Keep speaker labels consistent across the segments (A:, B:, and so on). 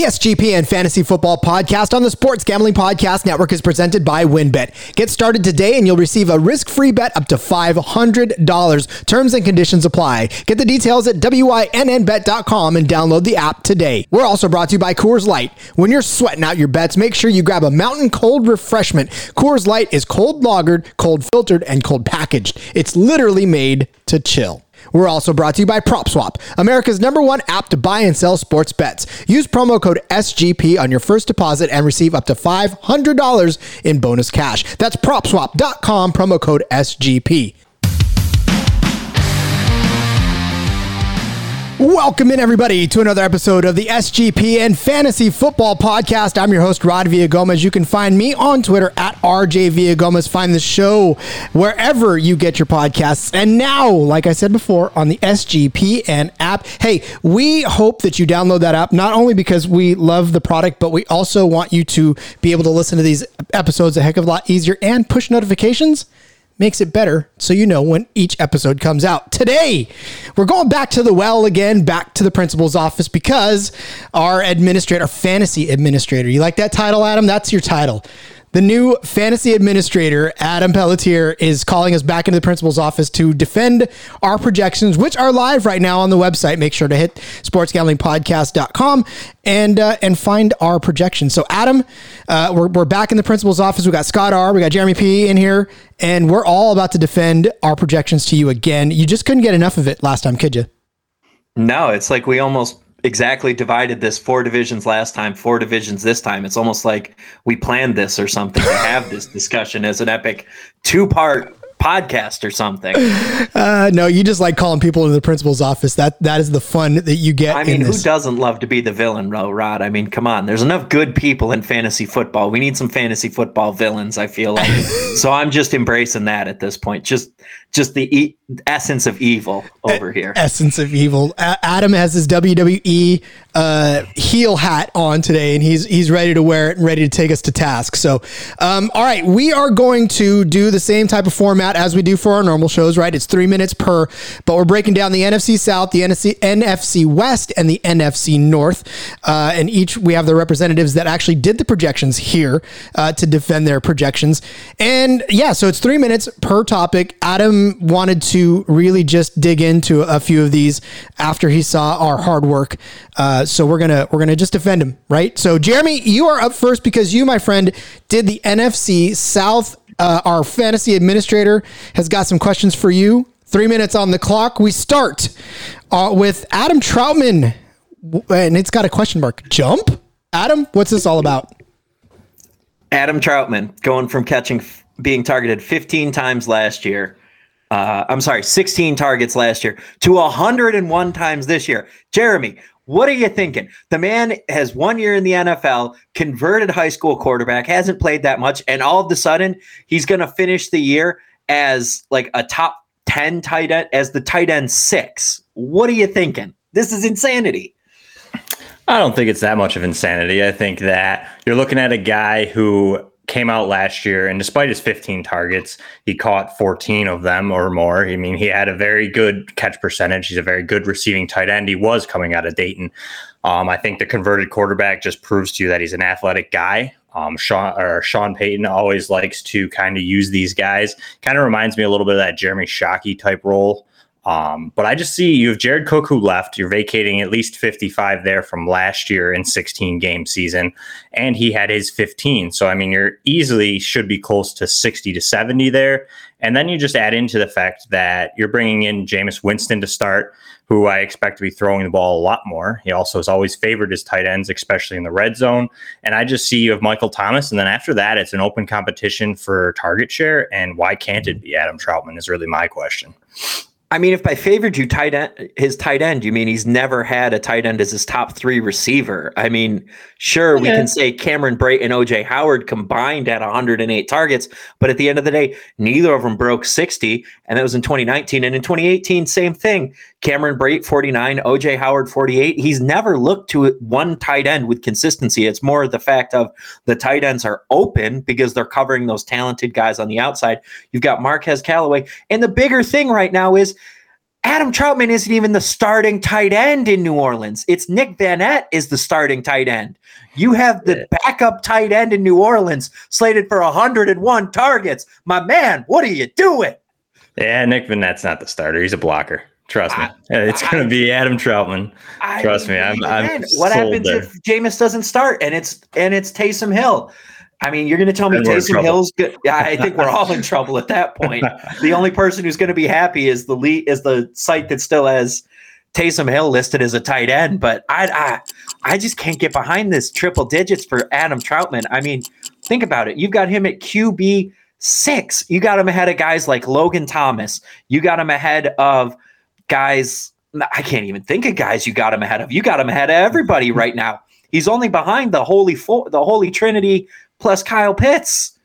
A: The SGPN Fantasy Football Podcast on the Sports Gambling Podcast Network is presented by WynnBet. Get started today and you'll receive a risk-free bet up to $500. Terms and conditions apply. Get the details at wynnbet.com and download the app today. We're also brought to you by Coors Light. When you're sweating out your bets, make sure you grab a mountain cold refreshment. Coors Light is cold lagered, cold filtered, and cold packaged. It's literally made to chill. We're also brought to you by PropSwap, America's number one app to buy and sell sports bets. Use promo code SGP on your first deposit and receive up to $500 in bonus cash. That's propswap.com, promo code SGP. Welcome in, everybody, to another episode of the SGPN Fantasy Football Podcast. I'm your host, Rod Villagomez. You can find me on Twitter at RJ Villagomez. Find the show wherever you get your podcasts. And now, like I said before, on the SGPN app. Hey, we hope that you download that app, not only because we love the product, but we also want you to be able to listen to these episodes a heck of a lot easier and push notifications makes it better so you know when each episode comes out. Today, we're going back to the well again, back to the principal's office because our administrator, our fantasy administrator, you like that title, Adam? That's your title. The new fantasy administrator, Adam Pelletier, is calling us back into the principal's office to defend our projections, which are live right now on the website. Make sure to hit sportsgamblingpodcast.com and uh, and find our projections. So, Adam, uh, we're, we're back in the principal's office. We got Scott R, we got Jeremy P in here, and we're all about to defend our projections to you again. You just couldn't get enough of it last time, could you?
B: No, it's like we almost exactly divided this four divisions last time, four divisions this time. It's almost like we planned this or something to have this discussion as an epic two part podcast or something.
A: Uh, no, you just like calling people into the principal's office. That that is the fun that you get.
B: I mean, who doesn't love to be the villain, Rod? I mean, come on. There's enough good people in fantasy football. We need some fantasy football villains. I feel like. so I'm just embracing that at this point. Just just the e- essence of evil over here.
A: Essence of evil. A- Adam has his WWE uh, heel hat on today, and he's he's ready to wear it and ready to take us to task. So, um, all right, we are going to do the same type of format as we do for our normal shows. Right, it's three minutes per, but we're breaking down the NFC South, the NFC, NFC West, and the NFC North, uh, and each we have the representatives that actually did the projections here uh, to defend their projections. And yeah, so it's three minutes per topic. Adam wanted to really just dig into a few of these after he saw our hard work. Uh, so we're gonna we're gonna just defend him, right? So Jeremy, you are up first because you, my friend, did the NFC South. Uh, our fantasy administrator has got some questions for you. Three minutes on the clock. We start uh, with Adam Trautman, and it's got a question mark. Jump, Adam. What's this all about?
B: Adam Trautman going from catching being targeted 15 times last year uh, I'm sorry, 16 targets last year to 101 times this year. Jeremy, what are you thinking? The man has one year in the NFL, converted high school quarterback, hasn't played that much, and all of a sudden he's going to finish the year as like a top 10 tight end, as the tight end six. What are you thinking? This is insanity.
C: I don't think it's that much of insanity. I think that you're looking at a guy who came out last year, and despite his 15 targets, he caught 14 of them or more. I mean, he had a very good catch percentage. He's a very good receiving tight end. He was coming out of Dayton. Um, I think the converted quarterback just proves to you that he's an athletic guy. Um, Sean or Sean Payton always likes to kind of use these guys. Kind of reminds me a little bit of that Jeremy Shockey type role um, but I just see you have Jared Cook who left. You're vacating at least 55 there from last year in 16 game season, and he had his 15. So I mean, you're easily should be close to 60 to 70 there. And then you just add into the fact that you're bringing in Jameis Winston to start, who I expect to be throwing the ball a lot more. He also has always favored his tight ends, especially in the red zone. And I just see you have Michael Thomas. And then after that, it's an open competition for target share. And why can't it be Adam Trautman? is really my question.
B: I mean, if by favored you tight end, his tight end, you mean he's never had a tight end as his top three receiver? I mean, sure, we can say Cameron Brate and OJ Howard combined at 108 targets, but at the end of the day, neither of them broke 60, and that was in 2019. And in 2018, same thing. Cameron Brate 49, OJ Howard 48. He's never looked to one tight end with consistency. It's more the fact of the tight ends are open because they're covering those talented guys on the outside. You've got Marquez Callaway, and the bigger thing right now is Adam Trautman isn't even the starting tight end in New Orleans. It's Nick Vannett is the starting tight end. You have the backup tight end in New Orleans slated for 101 targets. My man, what are you doing?
C: Yeah, Nick Vannett's not the starter. He's a blocker. Trust me. it's going to be Adam Trautman. I Trust me. I'm, I'm
B: what happens there. if Jameis doesn't start and it's and it's Taysom Hill? I mean, you're going to tell me and Taysom Hill's good. Yeah, I think we're all in trouble at that point. the only person who's going to be happy is the lead, is the site that still has Taysom Hill listed as a tight end. But I, I, I just can't get behind this triple digits for Adam Trautman. I mean, think about it. You've got him at QB six. You got him ahead of guys like Logan Thomas. You got him ahead of guys. I can't even think of guys you got him ahead of. You got him ahead of everybody right now. He's only behind the holy fo- the holy trinity plus Kyle Pitts.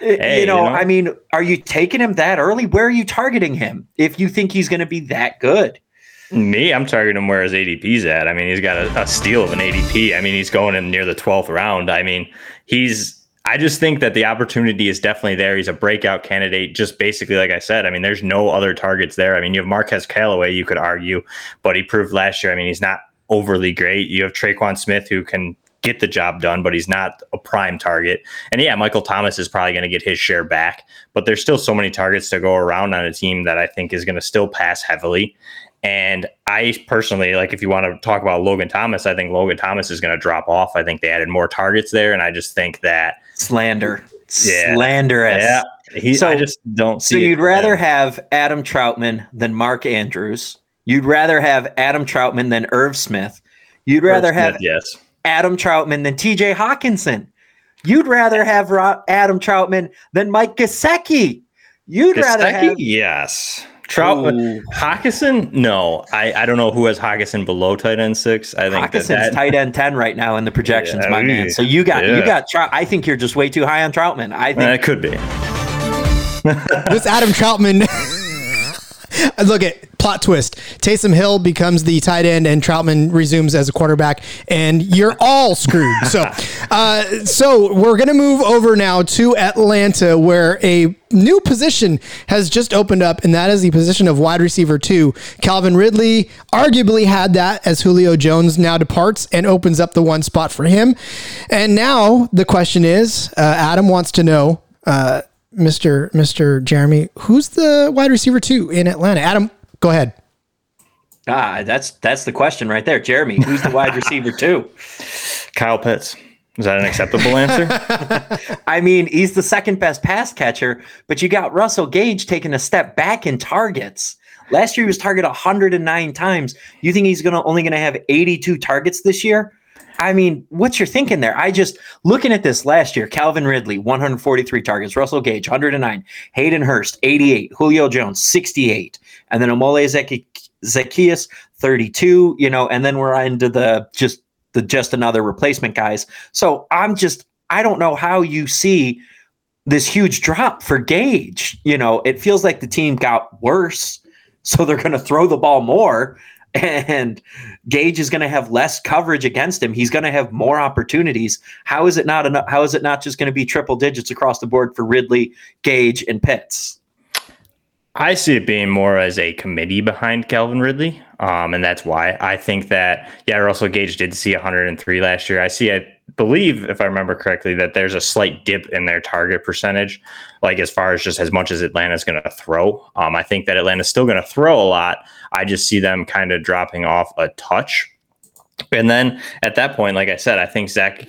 B: Hey, you, know, you know, I mean, are you taking him that early? Where are you targeting him if you think he's going to be that good?
C: Me, I'm targeting him where his ADP's at. I mean, he's got a, a steal of an ADP. I mean, he's going in near the 12th round. I mean, he's I just think that the opportunity is definitely there. He's a breakout candidate, just basically like I said. I mean, there's no other targets there. I mean, you have Marquez Callaway, you could argue, but he proved last year. I mean, he's not overly great. You have Tre'Quan Smith, who can get the job done, but he's not a prime target. And yeah, Michael Thomas is probably going to get his share back, but there's still so many targets to go around on a team that I think is going to still pass heavily. And I personally, like, if you want to talk about Logan Thomas, I think Logan Thomas is going to drop off. I think they added more targets there. And I just think that
B: slander, yeah, slanderous. Yeah.
C: He, so, I just don't see.
B: So you'd rather have Adam Trautman than Mark Andrews. You'd rather have Adam Trautman than Irv Smith. You'd rather Irv have Smith,
C: yes.
B: Adam Trautman than TJ Hockenson. You'd rather have Adam Trautman than Mike Gesicki. You'd Gesicki? rather have
C: yes. Trautman, Hockenson? No, I, I don't know who has Hockenson below tight end six. I think
B: Hockenson's that, that, tight end ten right now in the projections, yeah, my man. So you got yeah. you got Trout. I think you're just way too high on Trautman. I think
C: it could be.
A: this Adam Trautman Look at plot twist. Taysom Hill becomes the tight end, and Trautman resumes as a quarterback, and you're all screwed. So, uh, so we're gonna move over now to Atlanta, where a new position has just opened up, and that is the position of wide receiver two. Calvin Ridley arguably had that as Julio Jones now departs and opens up the one spot for him. And now the question is, uh, Adam wants to know. Uh, Mr. Mr. Jeremy, who's the wide receiver two in Atlanta? Adam, go ahead.
B: Ah, that's that's the question right there, Jeremy. Who's the wide receiver two?
C: Kyle Pitts. Is that an acceptable answer?
B: I mean, he's the second best pass catcher, but you got Russell Gage taking a step back in targets. Last year he was targeted 109 times. You think he's gonna only gonna have 82 targets this year? I mean, what's your thinking there? I just looking at this last year, Calvin Ridley, 143 targets, Russell Gage, 109, Hayden Hurst, 88, Julio Jones, 68, and then Ademilola Zaccheaus, 32, you know, and then we're into the just the just another replacement guys. So I'm just I don't know how you see this huge drop for Gage. You know, it feels like the team got worse, so they're going to throw the ball more and Gage is going to have less coverage against him. He's going to have more opportunities. How is it not enough? How is it not just going to be triple digits across the board for Ridley, Gage, and Pitts?
C: I see it being more as a committee behind Calvin Ridley. Um, and that's why I think that, yeah, Russell Gage did see 103 last year. I see, I believe, if I remember correctly, that there's a slight dip in their target percentage, like as far as just as much as Atlanta's going to throw. Um, I think that Atlanta's still going to throw a lot. I just see them kind of dropping off a touch. And then at that point, like I said, I think Zach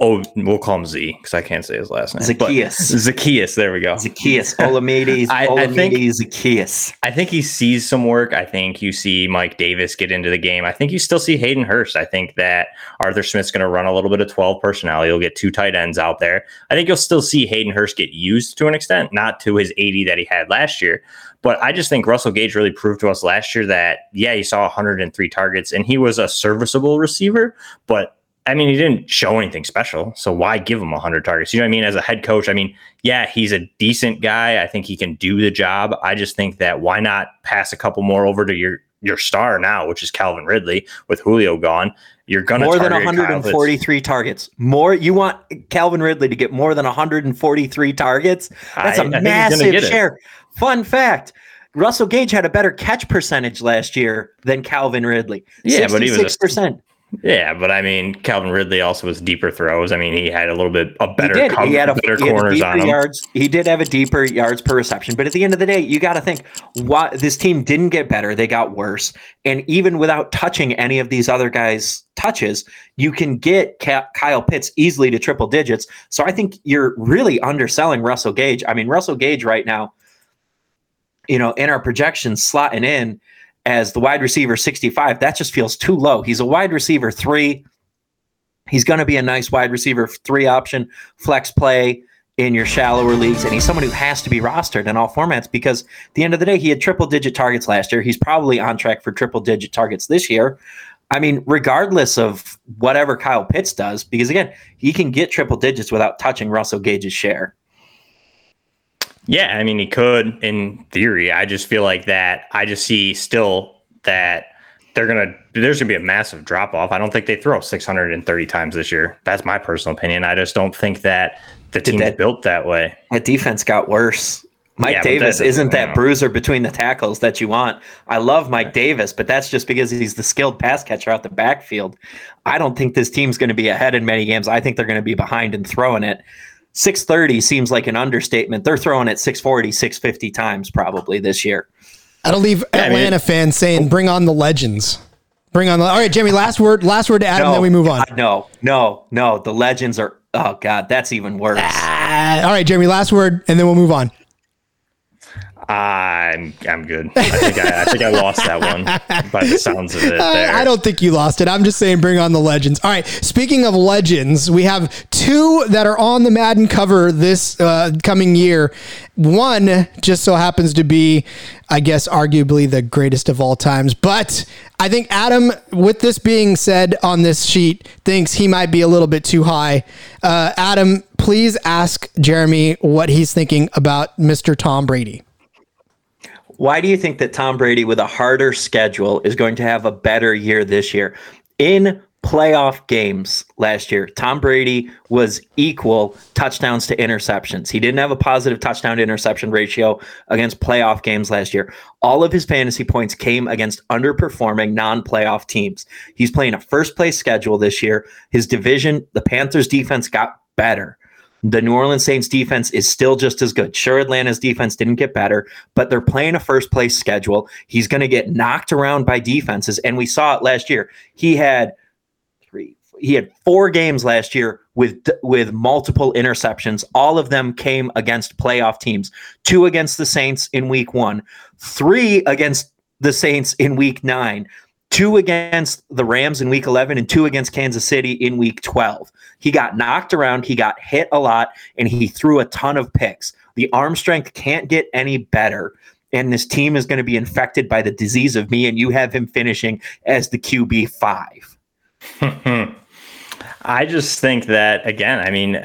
C: Oh, we'll call him Z because I can't say his last name.
B: Zaccheaus.
C: Zaccheaus. There we go.
B: Zaccheaus. Olamide. I, I think Zaccheaus.
C: I think he sees some work. I think you see Mike Davis get into the game. I think you still see Hayden Hurst. I think that Arthur Smith's going to run a little bit of 12 personnel. You'll get two tight ends out there. I think you'll still see Hayden Hurst get used to an extent, not to his 80 that he had last year. But I just think Russell Gage really proved to us last year that, yeah, he saw 103 targets and he was a serviceable receiver, but I mean, he didn't show anything special. So why give him 100 targets? You know what I mean? As a head coach, I mean, yeah, he's a decent guy. I think he can do the job. I just think that why not pass a couple more over to your your star now, which is Calvin Ridley with Julio gone. You're going to
B: more than 143 targets. More you want Calvin Ridley to get more than 143 targets? That's a I, massive share. Fun fact: Russell Gage had a better catch percentage last year than Calvin Ridley.
C: Yeah, but he was a-
B: percent.
C: Yeah, but I mean, Calvin Ridley also was deeper throws. I mean, he had a little bit a better,
B: he did.
C: cover,
B: he had a,
C: better
B: he had a
C: corners
B: deeper
C: on him.
B: yards. He did have a deeper yards per reception, but at the end of the day, you got to think why this team didn't get better; they got worse. And even without touching any of these other guys' touches, you can get Kyle Pitts easily to triple digits. So I think you're really underselling Russell Gage. I mean, Russell Gage right now, you know, in our projections, slotting in as the wide receiver 65, that just feels too low. He's a wide receiver three. He's going to be a nice wide receiver three option, flex play in your shallower leagues. And he's someone who has to be rostered in all formats because at the end of the day, he had triple digit targets last year. He's probably on track for triple digit targets this year. I mean, regardless of whatever Kyle Pitts does, because again, he can get triple digits without touching Russell Gage's share.
C: Yeah, I mean, he could in theory. I just feel like that. I just see still that they're gonna. There's gonna be a massive drop off. I don't think they throw 630 times this year. That's my personal opinion. I just don't think that the team's
B: that-
C: built that way.
B: That defense got worse. Mike
C: Yeah,
B: Davis isn't that bruiser between the tackles that you want. I love Mike Davis, but that's just because he's the skilled pass catcher out the backfield. I don't think this team's going to be ahead in many games. I think they're going to be behind and throwing it. 630 seems like an understatement. They're throwing it 640, 650 times probably this year.
A: That'll leave
C: I mean-
A: Atlanta fans saying, "Bring on the legends." Bring on the. All right, Jamie. Last word. Last word to Adam. then we move on.
B: God, no, no, no. The legends are. Oh God, that's even worse.
A: Ah, all right, Jamie. Last word, and then we'll move on.
C: I'm I'm good. I think I, I think I lost that one by the sounds of it.
A: I, I don't think you lost it. I'm just saying, bring on the legends. All right. Speaking of legends, we have two that are on the Madden cover this uh, coming year. One just so happens to be, I guess, arguably the greatest of all times. But I think Adam, with this being said on this sheet, thinks he might be a little bit too high. Uh, Adam, please ask Jeremy what he's thinking about Mr. Tom Brady.
B: Why do you think that Tom Brady, with a harder schedule, is going to have a better year this year? In playoff games last year, Tom Brady was equal touchdowns to interceptions. He didn't have a positive touchdown to interception ratio against playoff games last year. All of his fantasy points came against underperforming non playoff teams. He's playing a first place schedule this year. His division, the Panthers defense got better. The New Orleans Saints defense is still just as good. Sure, Atlanta's defense didn't get better, but they're playing a first place schedule. He's going to get knocked around by defenses. And we saw it last year. He had three, he had four games last year with with multiple interceptions. All of them came against playoff teams. Two against the Saints in week one, three against the Saints in week nine two against the Rams in week 11 and two against Kansas City in week 12. He got knocked around, he got hit a lot, and he threw a ton of picks. The arm strength can't get any better. And this team is going to be infected by the disease of me, and you have him finishing as the QB five.
C: I just think that again, I mean,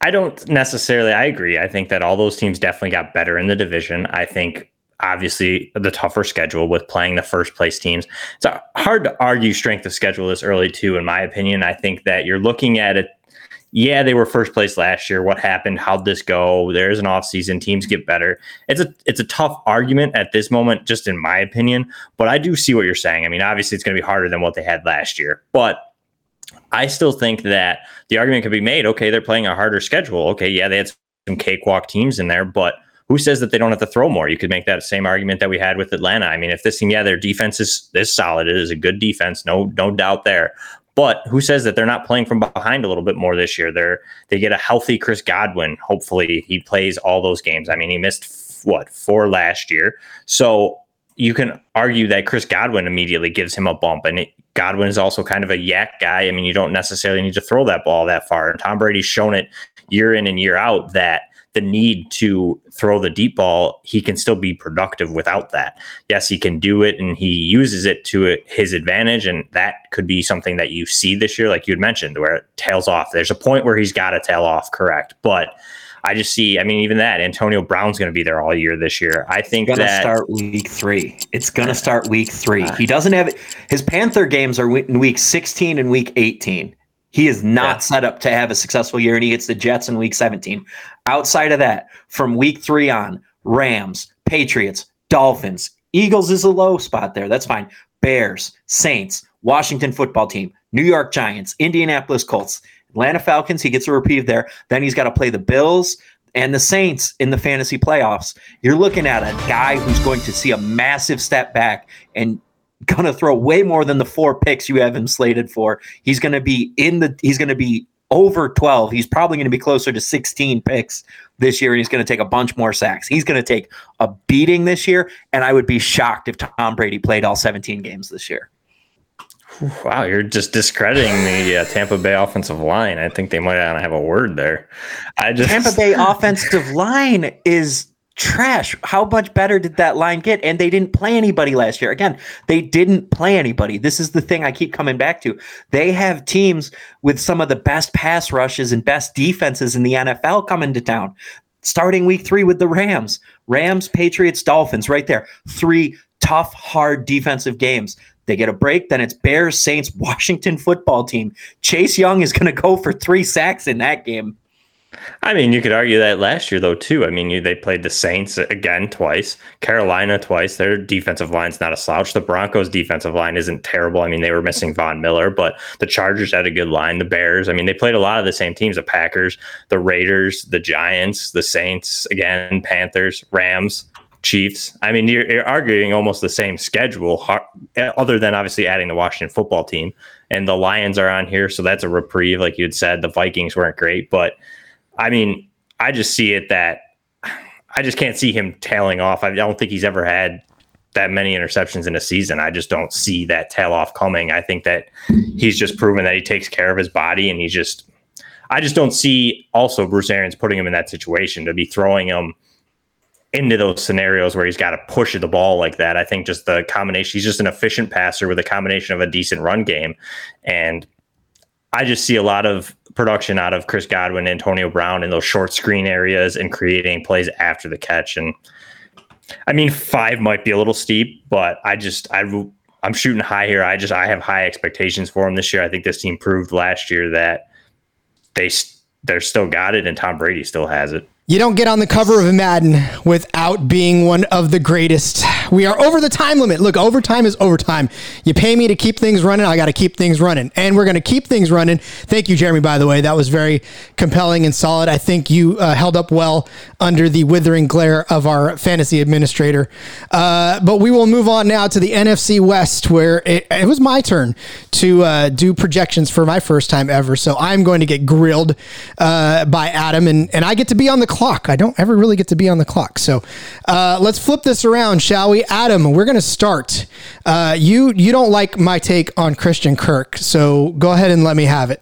C: I don't necessarily I agree. I think that all those teams definitely got better in the division. I think obviously the tougher schedule with playing the first place teams. It's hard to argue strength of schedule this early too, in my opinion. I think that you're looking at it. Yeah, they were first place last year. What happened? How'd this go? There's an offseason. Teams get better. It's a it's a tough argument at this moment, just in my opinion. But I do see what you're saying. I mean, obviously it's going to be harder than what they had last year. But I still think that the argument could be made. Okay, they're playing a harder schedule. Okay, yeah, they had some cakewalk teams in there, but who says that they don't have to throw more? You could make that same argument that we had with Atlanta. I mean, if this team, yeah, their defense is is solid, it is a good defense, no no doubt there. But who says that they're not playing from behind a little bit more this year? They're they get a healthy Chris Godwin. Hopefully, he plays all those games. I mean, he missed what four last year, so you can argue that Chris Godwin immediately gives him a bump, and it, Godwin is also kind of a YAC guy. I mean, you don't necessarily need to throw that ball that far, and Tom Brady's shown it year in and year out that the need to throw the deep ball, he can still be productive without that. Yes, he can do it and he uses it to his advantage. And that could be something that you see this year, like you had mentioned, where it tails off. There's a point where he's got to tail off, correct. But I just see, I mean, even that, Antonio Brown's going to be there all year this year. I think
B: Gonna
C: that.
B: start week three. It's gonna start week three. He doesn't have his Panther games are in week 16 and week 18. He is not
C: Yeah.
B: set up to have a successful year, and he gets the Jets in week 17. Outside of that, from week three on, Rams, Patriots, Dolphins. Eagles is a low spot there. That's fine. Bears, Saints, Washington football team, New York Giants, Indianapolis Colts, Atlanta Falcons. He gets a reprieve there. Then he's got to play the Bills and the Saints in the fantasy playoffs. You're looking at a guy who's going to see a massive step back and going to throw way more than the four picks you have him slated for. He's going to be in the, he's going to be over 12. He's probably going to be closer to 16 picks this year, and he's going to take a bunch more sacks. He's going to take a beating this year, and I would be shocked if Tom Brady played all 17 games this year.
C: Wow, you're just discrediting the uh, Tampa Bay offensive line. I think they might have a word there.
B: I just Tampa Bay offensive line is trash. How much better did that line get? And they didn't play anybody last year. Again, they didn't play anybody. This is the thing I keep coming back to. They have teams with some of the best pass rushes and best defenses in the NFL coming to town. Starting week three with the Rams, Rams, Patriots, Dolphins, right there. Three tough, hard defensive games. They get a break, then it's Bears, Saints, Washington football team. Chase Young is going to go for three sacks in that game.
C: I mean, you could argue that last year though too. I mean, you, they played the Saints again twice, Carolina twice. Their defensive line's not a slouch. The Broncos' defensive line isn't terrible. I mean, they were missing Von Miller, but the Chargers had a good line. The Bears. I mean, they played a lot of the same teams: the Packers, the Raiders, the Giants, the Saints, again, Panthers, Rams. Chiefs. I mean, you're, you're, arguing almost the same schedule, other than obviously adding the Washington football team. And the Lions are on here, so that's a reprieve, like you had said. The Vikings weren't great, but I mean, I just see it that I just can't see him tailing off. I don't think he's ever had that many interceptions in a season. I just don't see that tail off coming. I think that he's just proven that he takes care of his body and he's just I just don't see also Bruce Arians putting him in that situation to be throwing him into those scenarios where he's got to push the ball like that. I think just the combination, he's just an efficient passer with a combination of a decent run game. And I just see a lot of production out of Chris Godwin, Antonio Brown in those short screen areas and creating plays after the catch. And I mean, five might be a little steep, but I just I I'm shooting high here. I just I have high expectations for him this year. I think this team proved last year that they they're still got it, and Tom Brady still has it.
A: You don't get on the cover of Madden without being one of the greatest. We are over the time limit. Look, overtime is overtime. You pay me to keep things running, I got to keep things running. And we're going to keep things running. Thank you, Jeremy, by the way. That was very compelling and solid. I think you uh, held up well under the withering glare of our fantasy administrator. Uh, but we will move on now to the NFC West, where it, it was my turn to uh, do projections for my first time ever. So I'm going to get grilled uh, by Adam, and, and I get to be on the clock. I don't ever really get to be on the clock. So uh, let's flip this around, shall we? Adam, we're going to start. Uh, you you don't like my take on Christian Kirk, so go ahead and let me have it.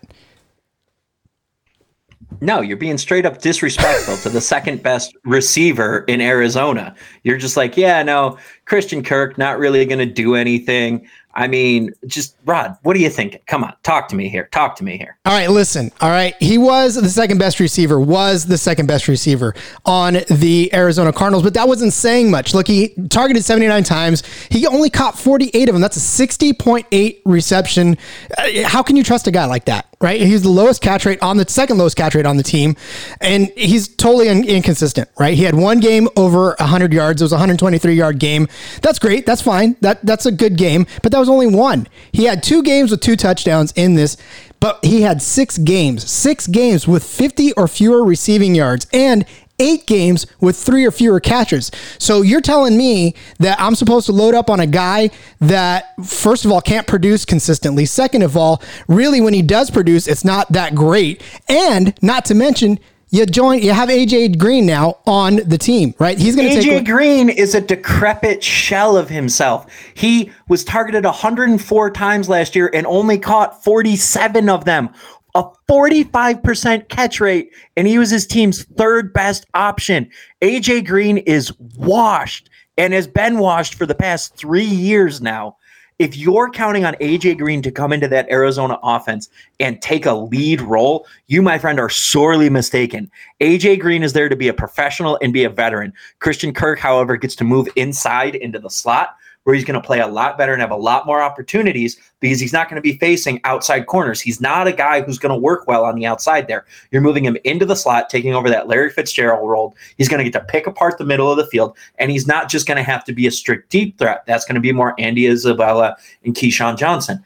B: No, you're being straight up disrespectful to the second best receiver in Arizona. You're just like, yeah, no, Christian Kirk not really going to do anything. I mean, just Rod, what do you think? Come on, talk to me here. Talk to me here.
A: All right, listen. All right, he was the second best receiver. Was the second best receiver on the Arizona Cardinals, but that wasn't saying much. Look, he targeted 79 times. He only caught 48 of them. That's a 60.8 reception. Uh, how can you trust a guy like that? Right? He's the lowest catch rate on the second lowest catch rate on the team, and he's totally inconsistent. Right? He had one game over 100 yards. It was a 123 yard game. That's great. That's fine. That that's a good game. But that was only one. He had two games with two touchdowns in this, but he had six games, six games with 50 or fewer receiving yards and eight games with three or fewer catches. So you're telling me that I'm supposed to load up on a guy that, first of all, can't produce consistently. Second of all, really, when he does produce, it's not that great. And not to mention, you join you have AJ Green now on the team, right?
B: He's going to AJ take Green is a decrepit shell of himself. He was targeted 104 times last year and only caught 47 of them. A 45% catch rate and he was his team's third best option. AJ Green is washed and has been washed for the past 3 years now if you're counting on AJ Green to come into that Arizona offense and take a lead role, you, my friend, are sorely mistaken. AJ Green is there to be a professional and be a veteran. Christian Kirk, however, gets to move inside into the slot. Where he's going to play a lot better and have a lot more opportunities because he's not going to be facing outside corners. He's not a guy who's going to work well on the outside there. You're moving him into the slot, taking over that Larry Fitzgerald role. He's going to get to pick apart the middle of the field, and he's not just going to have to be a strict deep threat. That's going to be more Andy Isabella and Keyshawn Johnson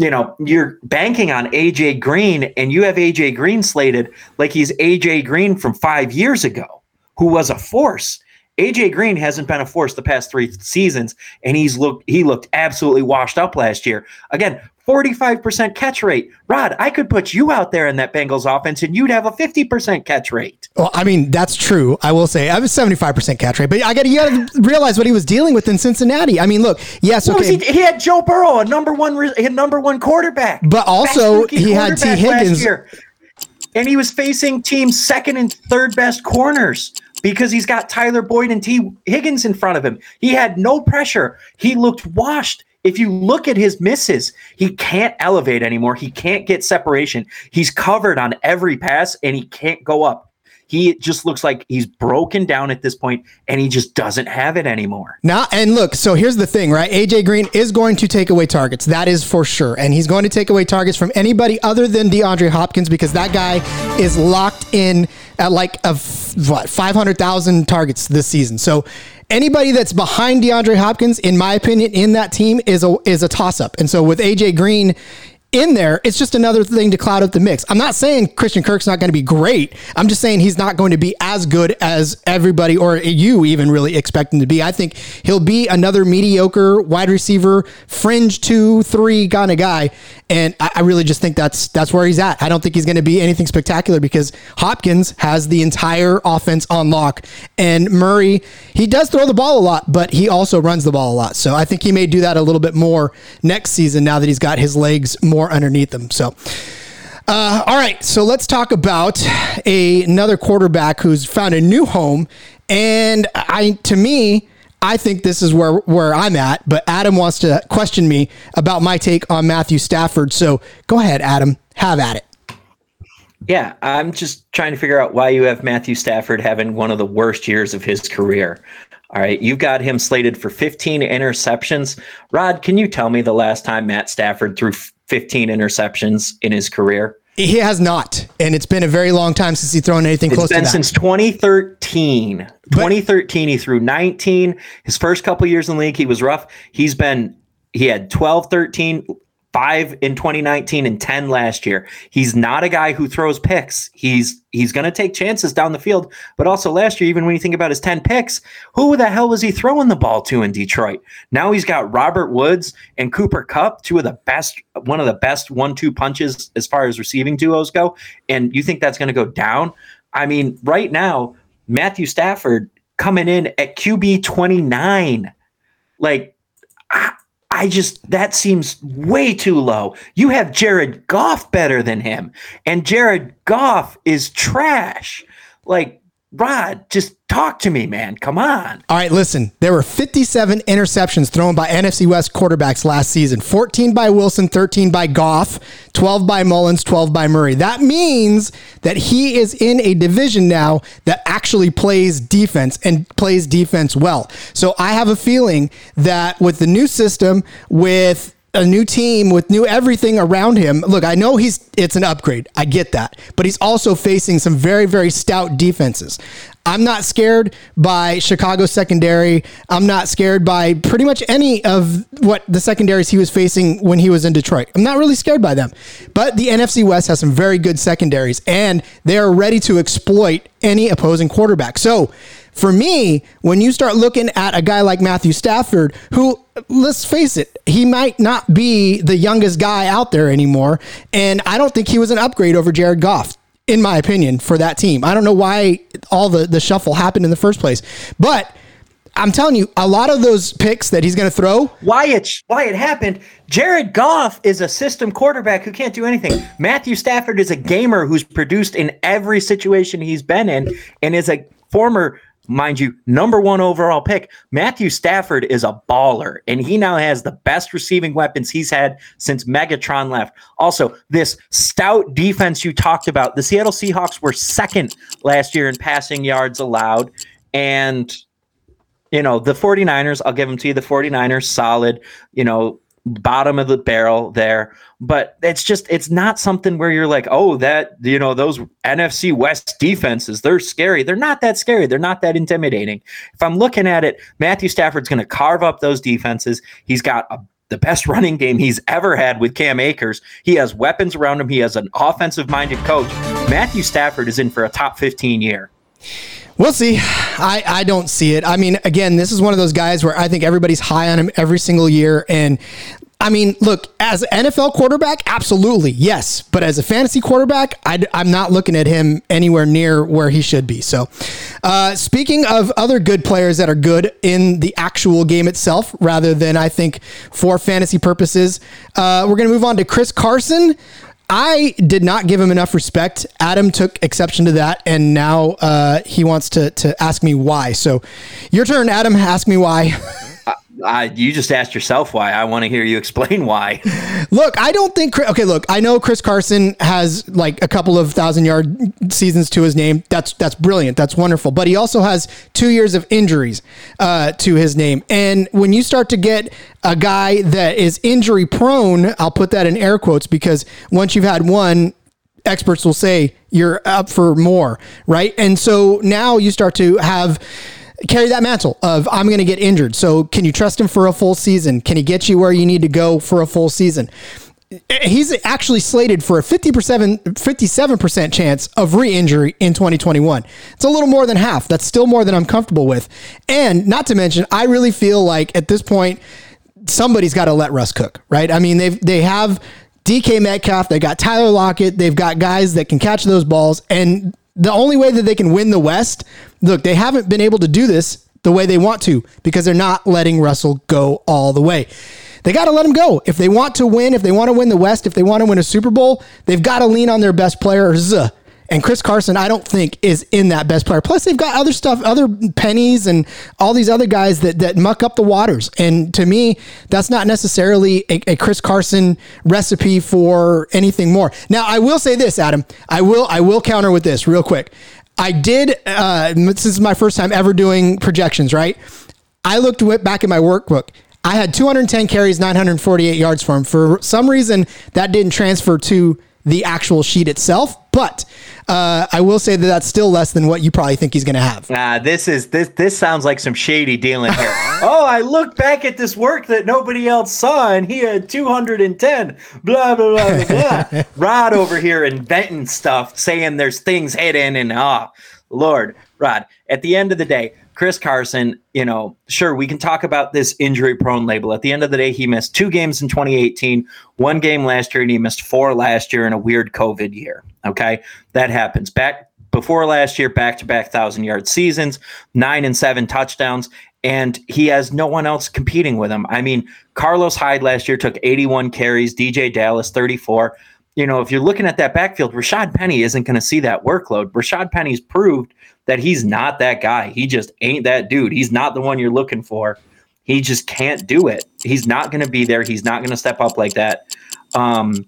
B: you know, you're banking on AJ Green and you have AJ Green slated like he's AJ Green from five years ago, who was a force. AJ Green hasn't been a force the past three seasons, and he's looked he looked absolutely washed up last year. Again, 45% catch rate. Rod, I could put you out there in that Bengals offense and you'd have a 50% catch rate.
A: Well, I mean, that's true. I will say I was 75% catch rate, but I got to you got to realize what he was dealing with in Cincinnati. I mean, look, yes, okay.
B: He, he, had Joe Burrow, a number one a number one quarterback.
A: But also he had Tee Higgins
B: and he was facing teams second and third best corners because he's got Tyler Boyd and Tee Higgins in front of him. He had no pressure. He looked washed. If you look at his misses, he can't elevate anymore. He can't get separation. He's covered on every pass and he can't go up. He just looks like he's broken down at this point and he just doesn't have it anymore.
A: Now, and look, so here's the thing, right? AJ Green is going to take away targets. That is for sure. And he's going to take away targets from anybody other than DeAndre Hopkins because that guy is locked in at like a what 500,000 targets this season. So anybody that's behind DeAndre Hopkins, in my opinion, in that team is a is a toss up. And so with AJ Green in there, it's just another thing to cloud up the mix. I'm not saying Christian Kirk's not going to be great. I'm just saying he's not going to be as good as everybody or you even really expect him to be. I think he'll be another mediocre wide receiver, fringe two, three kind of guy. And I, I really just think that's that's where he's at. I don't think he's going to be anything spectacular because Hopkins has the entire offense on lock. And Murray, he does throw the ball a lot, but he also runs the ball a lot. So I think he may do that a little bit more next season now that he's got his legs more more underneath them. So, uh, all right, so let's talk about a, another quarterback who's found a new home, and I, to me, I think this is where where I'm at. But Adam wants to question me about my take on Matthew Stafford. So go ahead, Adam, have at it.
B: Yeah, I'm just trying to figure out why you have Matthew Stafford having one of the worst years of his career. All right, you've got him slated for 15 interceptions. Rod, can you tell me the last time Matt Stafford threw 15 interceptions in his career?
A: He has not, and it's been a very long time since he's thrown anything
B: it's
A: close to that.
B: since 2013. But, 2013, he threw 19. His first couple years in the league, he was rough. He's been he had 12, 13 five in 2019 and 10 last year. He's not a guy who throws picks. He's he's going to take chances down the field. But also last year, even when you think about his 10 picks, who the hell was he throwing the ball to in Detroit? Now he's got Robert Woods and Cooper Kupp, two of the best, one of the best one-two punches as far as receiving duos go. And you think that's going to go down? I mean, right now, Matthew Stafford coming in at QB 29. Like, I just that seems way too low. You have Jared Goff better than him, and Jared Goff is trash. Like Rod, just talk to me, man. Come on.
A: All right, listen. There were 57 interceptions thrown by NFC West quarterbacks last season 14 by Wilson, 13 by Goff, 12 by Mullens, 12 by Murray. That means that he is in a division now that actually plays defense and plays defense well. So I have a feeling that with the new system, with a new team with new everything around him. Look, I know he's it's an upgrade. I get that. But he's also facing some very very stout defenses. I'm not scared by Chicago secondary. I'm not scared by pretty much any of what the secondaries he was facing when he was in Detroit. I'm not really scared by them. But the NFC West has some very good secondaries and they are ready to exploit any opposing quarterback. So, for me, when you start looking at a guy like Matthew Stafford, who, let's face it, he might not be the youngest guy out there anymore. And I don't think he was an upgrade over Jared Goff, in my opinion, for that team. I don't know why all the, the shuffle happened in the first place. But I'm telling you, a lot of those picks that he's going to throw.
B: Why it why it happened? Jared Goff is a system quarterback who can't do anything. Matthew Stafford is a gamer who's produced in every situation he's been in, and is a former mind you, number one overall pick. Matthew Stafford is a baller, and he now has the best receiving weapons he's had since Megatron left. Also, this stout defense you talked about, the Seattle Seahawks were second last year in passing yards allowed, and You know, the 49ers, I'll give them to you. The 49ers, solid, you know, bottom of the barrel there. But it's just, it's not something where you're like, oh, that, you know, those NFC West defenses, they're scary. They're not that scary. They're not that intimidating. If I'm looking at it, Matthew Stafford's going to carve up those defenses. He's got a the best running game he's ever had with Cam Akers. He has weapons around him. He has an offensive minded coach. Matthew Stafford is in for a top 15 year.
A: We'll see. I, I don't see it. I mean, again, this is one of those guys where I think everybody's high on him every single year. And I mean, look, as NFL quarterback, absolutely, yes. But as a fantasy quarterback, I, am not looking at him anywhere near where he should be. So, uh, speaking of other good players that are good in the actual game itself, rather than I think for fantasy purposes, uh, we're going to move on to Chris Carson. I did not give him enough respect. Adam took exception to that, and now uh, he wants to to ask me why. So, your turn, Adam. Ask me why.
B: I, you just asked yourself why. I want to hear you explain why.
A: Look, I don't think. Okay, look, I know Chris Carson has like a couple of thousand yard seasons to his name. That's that's brilliant. That's wonderful. But he also has two years of injuries uh, to his name. And when you start to get a guy that is injury prone, I'll put that in air quotes because once you've had one, experts will say you're up for more, right? And so now you start to have carry that mantle of I'm going to get injured. So can you trust him for a full season? Can he get you where you need to go for a full season? Eh, eh, he's actually slated for a 50%, 57% chance of re-injury in 2021. It's a little more than half. That's still more than I'm comfortable with. And not to mention, I really feel like at this point, somebody's got to let Russ cook, right? I mean, they've, they have DK Metcalf, they got Tyler Lockett, they've got guys that can catch those balls. And the only way that they can win the West, look, they haven't been able to do this the way they want to because they're not letting Russell go all the way. They got to let him go. If they want to win, if they want to win the West, if they want to win a Super Bowl, they've got to lean on their best players. And Chris Carson, I don't think is in that best player. Plus, they've got other stuff, other pennies, and all these other guys that that muck up the waters. And to me, that's not necessarily a, a Chris Carson recipe for anything more. Now, I will say this, Adam. I will I will counter with this real quick. I did. Uh, this is my first time ever doing projections. Right. I looked back at my workbook. I had 210 carries, 948 yards for him. For some reason, that didn't transfer to the actual sheet itself, but uh, I will say that that's still less than what you probably think he's going to have.
B: Ah, this is this this sounds like some shady dealing here. oh, I look back at this work that nobody else saw, and he had 210. Blah blah blah blah. blah. Rod over here inventing stuff, saying there's things hidden, and ah, oh, Lord, Rod. At the end of the day, Chris Carson, you know, sure, we can talk about this injury prone label. At the end of the day, he missed two games in 2018, one game last year, and he missed four last year in a weird COVID year. Okay. That happens. Back before last year, back to back thousand yard seasons, nine and seven touchdowns, and he has no one else competing with him. I mean, Carlos Hyde last year took 81 carries, DeeJay Dallas 34 you know, if you're looking at that backfield, Rashaad Penny isn't going to see that workload. Rashaad Penny's proved that he's not that guy. He just ain't that dude. He's not the one you're looking for. He just can't do it. He's not going to be there. He's not going to step up like that. Um,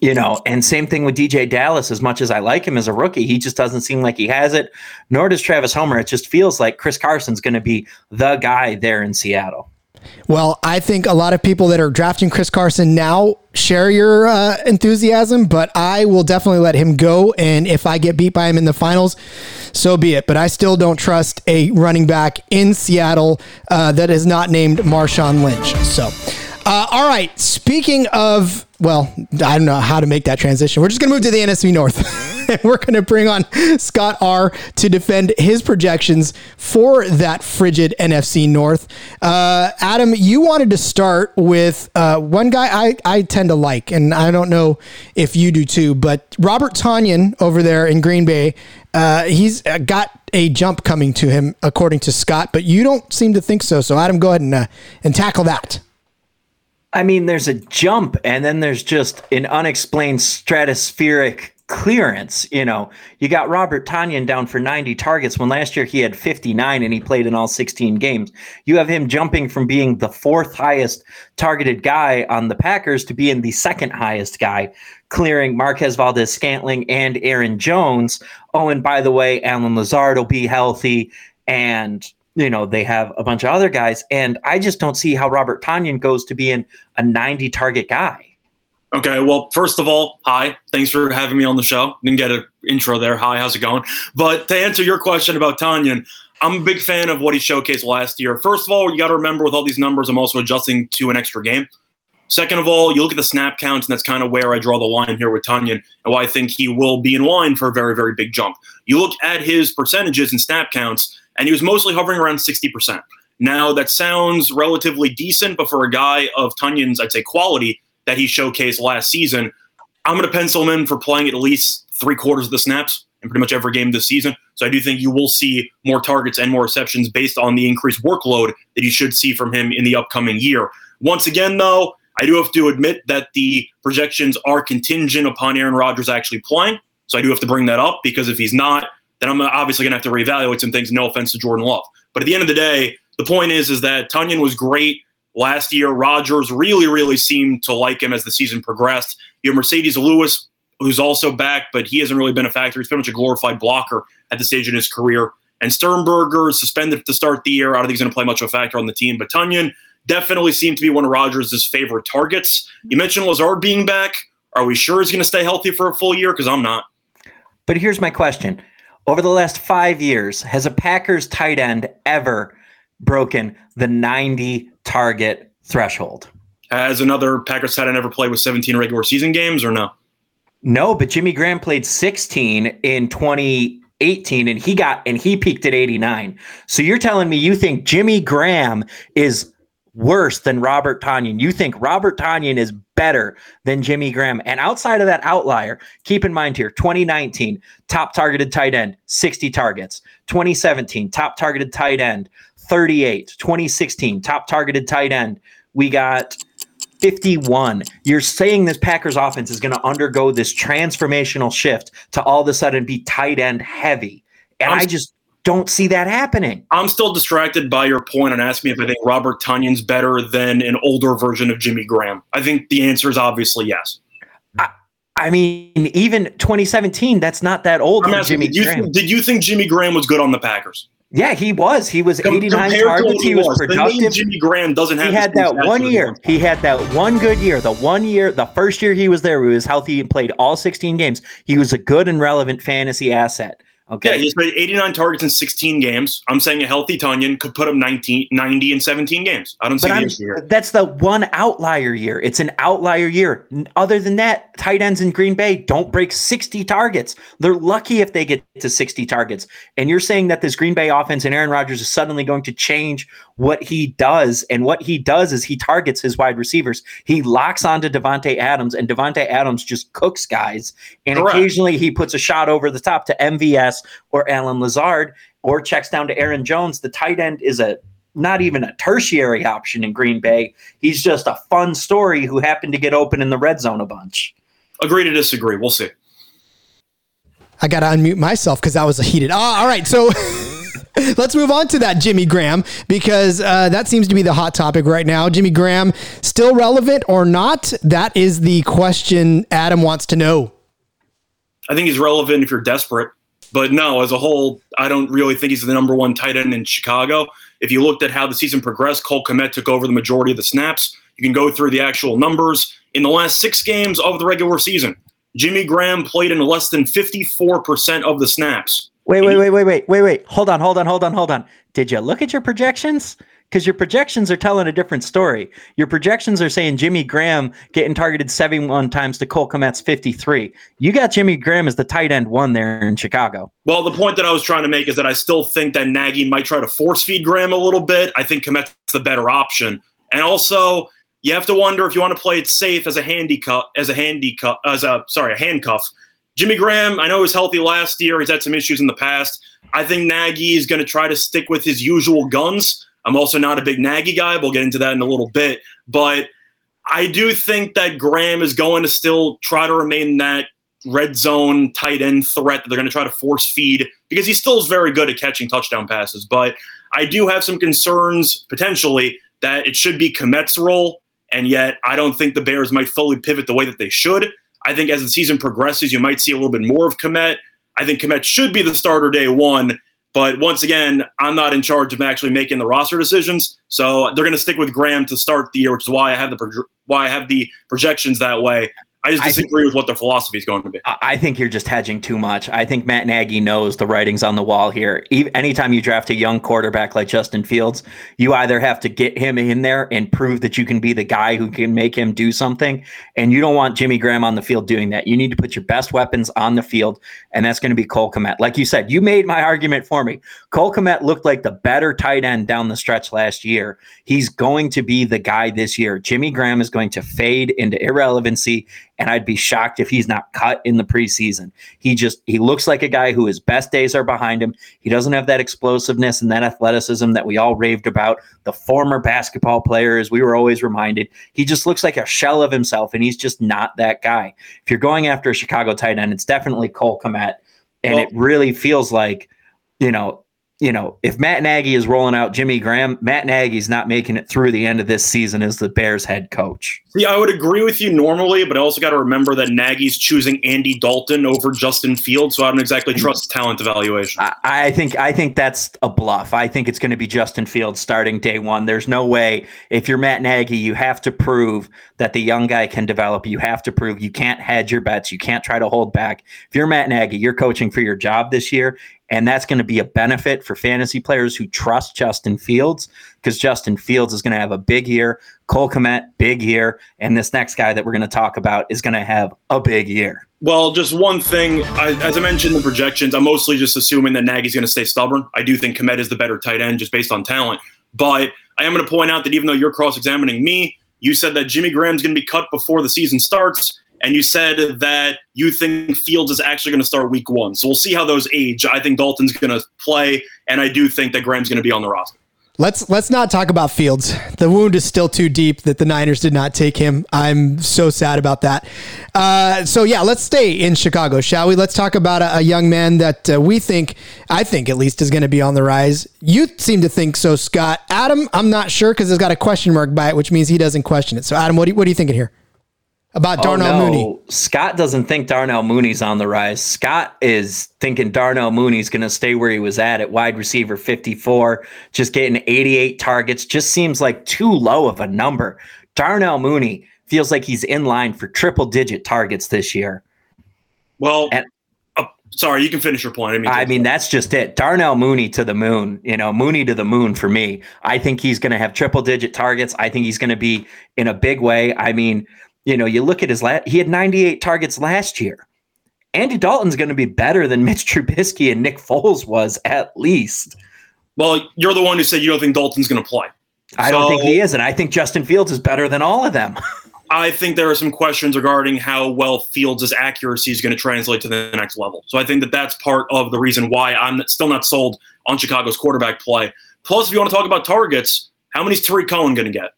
B: you know, and same thing with DeeJay Dallas. As much as I like him as a rookie, he just doesn't seem like he has it. Nor does Travis Homer. It just feels like Chris Carson's going to be the guy there in Seattle.
A: Well, I think a lot of people that are drafting Chris Carson now share your uh, enthusiasm, but I will definitely let him go. And if I get beat by him in the finals, so be it. But I still don't trust a running back in Seattle uh, that is not named Marshawn Lynch. So. Uh, all right. Speaking of, well, I don't know how to make that transition. We're just going to move to the NFC North. We're going to bring on Scott R to defend his projections for that frigid NFC North. Uh, Adam, you wanted to start with uh, one guy I, I tend to like, and I don't know if you do too, but Robert Tonyan over there in Green Bay. Uh, he's uh, got a jump coming to him, according to Scott, but you don't seem to think so. So, Adam, go ahead and, uh, and tackle that.
B: I mean, there's a jump, and then there's just an unexplained stratospheric clearance. You know, you got Robert Tonyan down for 90 targets when last year he had 59 and he played in all 16 games. You have him jumping from being the fourth highest targeted guy on the Packers to being the second highest guy, clearing Marquez Valdes-Scantling and Aaron Jones. Oh, and by the way, Allen Lazard will be healthy. And you know, they have a bunch of other guys. And I just don't see how Robert Tonyan goes to being a 90 target guy.
D: Okay, well, first of all, hi. Thanks for having me on the show. Didn't get an intro there. Hi, how's it going? But to answer your question about Tonyan, I'm a big fan of what he showcased last year. First of all, you got to remember with all these numbers, I'm also adjusting to an extra game. Second of all, you look at the snap counts, and that's kind of where I draw the line here with Tonyan and why I think he will be in line for a very, very big jump. You look at his percentages and snap counts, and he was mostly hovering around 60%. Now, that sounds relatively decent, but for a guy of Tonyan's, I'd say, quality that he showcased last season, I'm going to pencil him in for playing at least three quarters of the snaps in pretty much every game this season. So I do think you will see more targets and more receptions based on the increased workload that you should see from him in the upcoming year. Once again, though, I do have to admit that the projections are contingent upon Aaron Rodgers actually playing. So I do have to bring that up because if he's not, then I'm obviously going to have to reevaluate some things. No offense to Jordan Love, but at the end of the day, the point is is that Tonyan was great last year. Rodgers really, really seemed to like him as the season progressed. You have Marcedes Lewis, who's also back, but he hasn't really been a factor. He's pretty much a glorified blocker at this stage in his career. And Sternberger is suspended to start the year. I don't think he's going to play much of a factor on the team. But Tonyan, definitely seemed to be one of Rodgers' favorite targets. You mentioned Lazard being back. Are we sure he's going to stay healthy for a full year? Because I'm not.
B: But here's my question. Over the last five years, has a Packers tight end ever broken the 90 target threshold?
D: Has another Packers tight end ever played with 17 regular season games or no?
B: No, but Jimmy Graham played 16 in 2018 and he got and he peaked at 89. So you're telling me you think Jimmy Graham is worse than Robert Tonyan. You think Robert Tonyan is better than Jimmy Graham. And outside of that outlier, keep in mind here 2019, top targeted tight end, 60 targets. 2017, top targeted tight end, 38. 2016, top targeted tight end, we got 51. You're saying this Packers offense is going to undergo this transformational shift to all of a sudden be tight end heavy. And I'm, I just don't see that happening.
D: I'm still distracted by your point and ask me if I think Robert Tonyan's better than an older version of Jimmy Graham. I think the answer is obviously yes.
B: I, I mean, even 2017, that's not that old.
D: Asking, Jimmy did, you Graham. Did you think Jimmy Graham was good on the Packers?
B: Yeah, he was. He was Com- 89 targets. He was, was productive.
D: Jimmy Graham doesn't have.
B: He had that one year. He had that one good year. The one year, the first year he was there, he was healthy and played all 16 games. He was a good and relevant fantasy asset. Okay.
D: Yeah, he's played 89 targets in 16 games. I'm saying a healthy Tonyan could put up 19, 90 in 17 games. I don't see but the.
B: That's the one outlier year. It's an outlier year. Other than that, tight ends in Green Bay don't break 60 targets. They're lucky if they get to 60 targets. And you're saying that this Green Bay offense and Aaron Rodgers is suddenly going to change what he does. And what he does is he targets his wide receivers. He locks onto Davante Adams, and Davante Adams just cooks guys. And Correct. occasionally he puts a shot over the top to MVS or Allen Lazard or checks down to Aaron Jones. The tight end is a not even a tertiary option in Green Bay. He's just a fun story who happened to get open in the red zone a bunch.
D: Agree to disagree. We'll see.
A: I got to unmute myself because that was a heated. Oh, all right. So let's move on to that Jimmy Graham because uh, that seems to be the hot topic right now. Jimmy Graham still relevant or not? That is the question Adam wants to know.
D: I think he's relevant if you're desperate. But no, as a whole, I don't really think he's the number one tight end in Chicago. If you looked at how the season progressed, Cole Kmet took over the majority of the snaps. You can go through the actual numbers. In the last six games of the regular season, Jimmy Graham played in less than 54% of the snaps.
B: Wait, wait, wait, wait, wait, wait, wait. Hold on, hold on, hold on, hold on. Did you look at your projections? Because your projections are telling a different story. Your projections are saying Jimmy Graham getting targeted 71 times to Cole Kmet's 53. You got Jimmy Graham as the tight end one there in Chicago.
D: Well, the point that I was trying to make is that I still think that Nagy might try to force feed Graham a little bit. I think Kmet's the better option. And also, you have to wonder if you want to play it safe as a handicap, as a handicap, as a sorry, a handcuff. Jimmy Graham, I know he was healthy last year. He's had some issues in the past. I think Nagy is going to try to stick with his usual guns. I'm also not a big Nagy guy. We'll get into that in a little bit. But I do think that Graham is going to still try to remain that red zone tight end threat that they're going to try to force feed because he still is very good at catching touchdown passes. But I do have some concerns potentially that it should be Kmet's role and yet, I don't think the Bears might fully pivot the way that they should. I think as the season progresses, you might see a little bit more of Kmet. I think Kmet should be the starter day one, But once again, I'm not in charge of actually making the roster decisions. So they're going to stick with Graham to start the year, which is why I have the why I have the projections that way. I just disagree I think, with what their philosophy is going to be.
B: I think you're just hedging too much. I think Matt Nagy knows the writings on the wall here. Even, anytime you draft a young quarterback like Justin Fields, you either have to get him in there and prove that you can be the guy who can make him do something, and you don't want Jimmy Graham on the field doing that. You need to put your best weapons on the field, and that's going to be Cole Kmet. Like you said, you made my argument for me. Cole Kmet looked like the better tight end down the stretch last year. He's going to be the guy this year. Jimmy Graham is going to fade into irrelevancy and I'd be shocked if he's not cut in the preseason. He just he looks like a guy who his best days are behind him. He doesn't have that explosiveness and that athleticism that we all raved about. The former basketball player, as we were always reminded, he just looks like a shell of himself, and he's just not that guy. If you're going after a Chicago tight end, it's definitely Cole Kmet, and well, it really feels like you know you know, if Matt Nagy is rolling out Jimmy Graham, Matt Nagy's not making it through the end of this season as the Bears head coach.
D: Yeah, I would agree with you normally, but I also got to remember that Nagy's choosing Andy Dalton over Justin Fields, so I don't exactly mm-hmm. trust talent evaluation.
B: I, I think I think that's a bluff. I think it's going to be Justin Fields starting day one. There's no way if you're Matt Nagy, you have to prove that the young guy can develop. You have to prove you can't hedge your bets. You can't try to hold back. If you're Matt Nagy, you're coaching for your job this year, and that's going to be a benefit for fantasy players who trust Justin Fields because Justin Fields is going to have a big year. Cole Kmet, big year. And this next guy that we're going to talk about is going to have a big year.
D: Well, just one thing. I, as I mentioned the projections, I'm mostly just assuming that Nagy's going to stay stubborn. I do think Kmet is the better tight end just based on talent. But I am going to point out that even though you're cross examining me, you said that Jimmy Graham's going to be cut before the season starts and you said that you think Fields is actually going to start week one. So we'll see how those age. I think Dalton's going to play, and I do think that Graham's going to be on the roster.
A: Let's let's not talk about Fields. The wound is still too deep that the Niners did not take him. I'm so sad about that. Uh, so yeah, let's stay in Chicago, shall we? Let's talk about a, a young man that uh, we think, I think at least, is going to be on the rise. You seem to think so, Scott. Adam, I'm not sure because it's got a question mark by it, which means he doesn't question it. So Adam, what do you, what are you thinking here? About Darnell oh, no. Mooney.
B: Scott doesn't think Darnell Mooney's on the rise. Scott is thinking Darnell Mooney's going to stay where he was at at wide receiver 54, just getting 88 targets. Just seems like too low of a number. Darnell Mooney feels like he's in line for triple digit targets this year.
D: Well, and, uh, sorry, you can finish your point.
B: I mean, I mean that's just it. Darnell Mooney to the moon. You know, Mooney to the moon for me. I think he's going to have triple digit targets. I think he's going to be in a big way. I mean, you know, you look at his last, he had 98 targets last year. Andy Dalton's going to be better than Mitch Trubisky and Nick Foles was at least.
D: Well, you're the one who said you don't think Dalton's going to play.
B: I so, don't think he is, and I think Justin Fields is better than all of them.
D: I think there are some questions regarding how well Fields' accuracy is going to translate to the next level. So I think that that's part of the reason why I'm still not sold on Chicago's quarterback play. Plus, if you want to talk about targets, how many is Tarik Cohen going to get?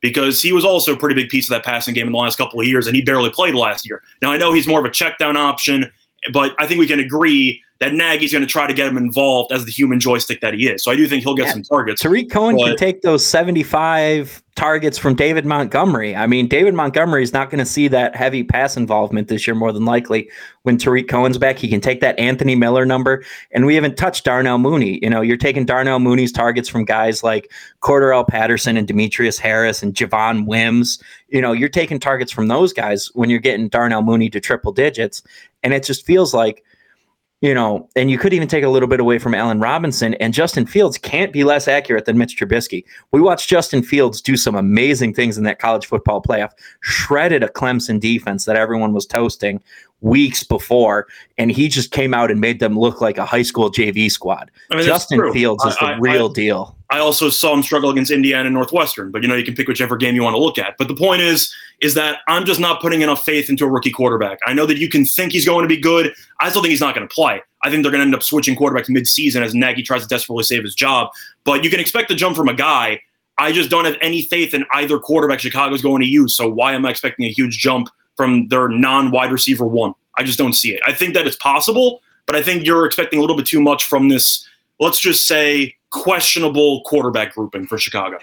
D: Because he was also a pretty big piece of that passing game in the last couple of years, and he barely played last year. Now I know he's more of a check down option, but I think we can agree that Nagy's going to try to get him involved as the human joystick that he is. So I do think he'll get yeah. some targets.
B: Tarik Cohen but, can take those 75 targets from David Montgomery. I mean, David Montgomery is not going to see that heavy pass involvement this year, more than likely. When Tarik Cohen's back, he can take that Anthony Miller number. And we haven't touched Darnell Mooney. You know, you're taking Darnell Mooney's targets from guys like Cordarrelle Patterson and Demetrius Harris and Javon Wims. You know, you're taking targets from those guys when you're getting Darnell Mooney to triple digits. And it just feels like – you know, and you could even take a little bit away from Allen Robinson, and Justin Fields can't be less accurate than Mitch Trubisky. We watched Justin Fields do some amazing things in that college football playoff, shredded a Clemson defense that everyone was toasting weeks before, and he just came out and made them look like a high school JV squad. I mean, Justin Fields is I, the real I, deal.
D: I also saw him struggle against Indiana and Northwestern, but you know you can pick whichever game you want to look at. But the point is, is that I'm just not putting enough faith into a rookie quarterback. I know that you can think he's going to be good. I still think he's not going to play. I think they're going to end up switching quarterbacks mid-season as Nagy tries to desperately save his job. But you can expect the jump from a guy. I just don't have any faith in either quarterback Chicago's going to use. So why am I expecting a huge jump from their non-wide receiver one? I just don't see it. I think that it's possible, but I think you're expecting a little bit too much from this. Let's just say questionable quarterback grouping for Chicago.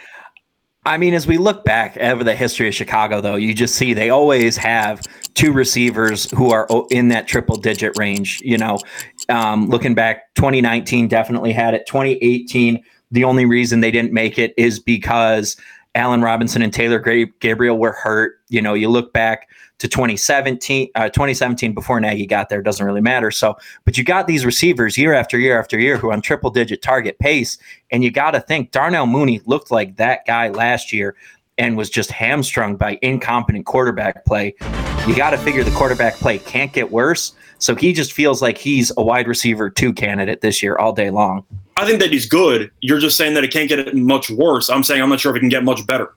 B: I mean, as we look back over the history of Chicago, though, you just see they always have two receivers who are in that triple digit range. You know, um, looking back, 2019 definitely had it. 2018, the only reason they didn't make it is because Allen Robinson and Taylor Gabriel were hurt. You know, you look back to 2017, uh, 2017 before Nagy got there, doesn't really matter. So, but you got these receivers year after year after year who on triple digit target pace. And you got to think Darnell Mooney looked like that guy last year and was just hamstrung by incompetent quarterback play. You got to figure the quarterback play can't get worse. So he just feels like he's a wide receiver two candidate this year all day long.
D: I think that he's good. You're just saying that it can't get much worse. I'm saying I'm not sure if it can get much better.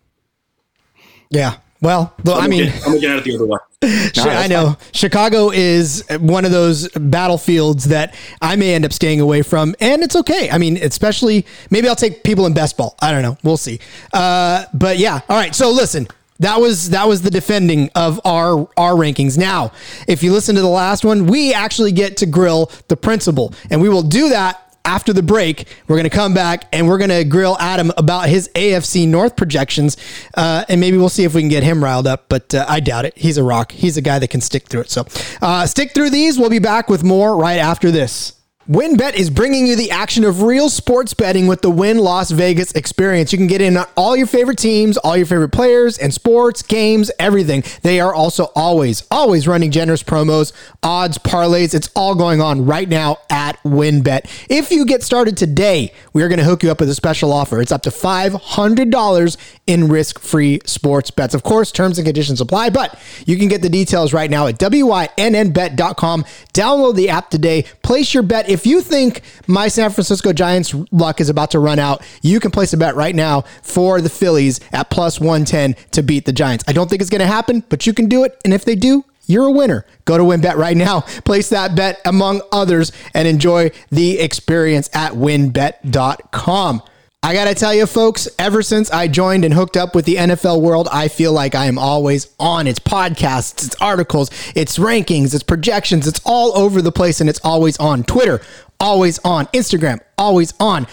A: Yeah, well, I mean,
D: looking, I'm looking at it the other way.
A: No, I know fine. Chicago is one of those battlefields that I may end up staying away from, and it's okay. I mean, especially maybe I'll take people in best ball. I don't know. We'll see. Uh, but yeah, all right. So listen, that was that was the defending of our our rankings. Now, if you listen to the last one, we actually get to grill the principal, and we will do that after the break, we're going to come back and we're going to grill Adam about his AFC North projections. Uh, and maybe we'll see if we can get him riled up, but uh, I doubt it. He's a rock. He's a guy that can stick through it. So uh, stick through these. We'll be back with more right after this. WynnBET is bringing you the action of real sports betting with the Wynn Las Vegas experience. You can get in on all your favorite teams, all your favorite players, and sports, games, everything. They are also always, always running generous promos, odds, parlays. It's all going on right now at WynnBET. If you get started today, we are going to hook you up with a special offer. It's up to $500 in risk free sports bets. Of course, terms and conditions apply, but you can get the details right now at WYNNBet.com. Download the app today, place your bet if if you think my San Francisco Giants luck is about to run out, you can place a bet right now for the Phillies at plus 110 to beat the Giants. I don't think it's going to happen, but you can do it. And if they do, you're a winner. Go to WynnBet right now, place that bet among others, and enjoy the experience at wynnbet.com. I got to tell you, folks, ever since I joined and hooked up with the NFL world, I feel like I am always on. It's podcasts, it's articles, it's rankings, it's projections, it's all over the place, and it's always on. Twitter, always on. Instagram, always on.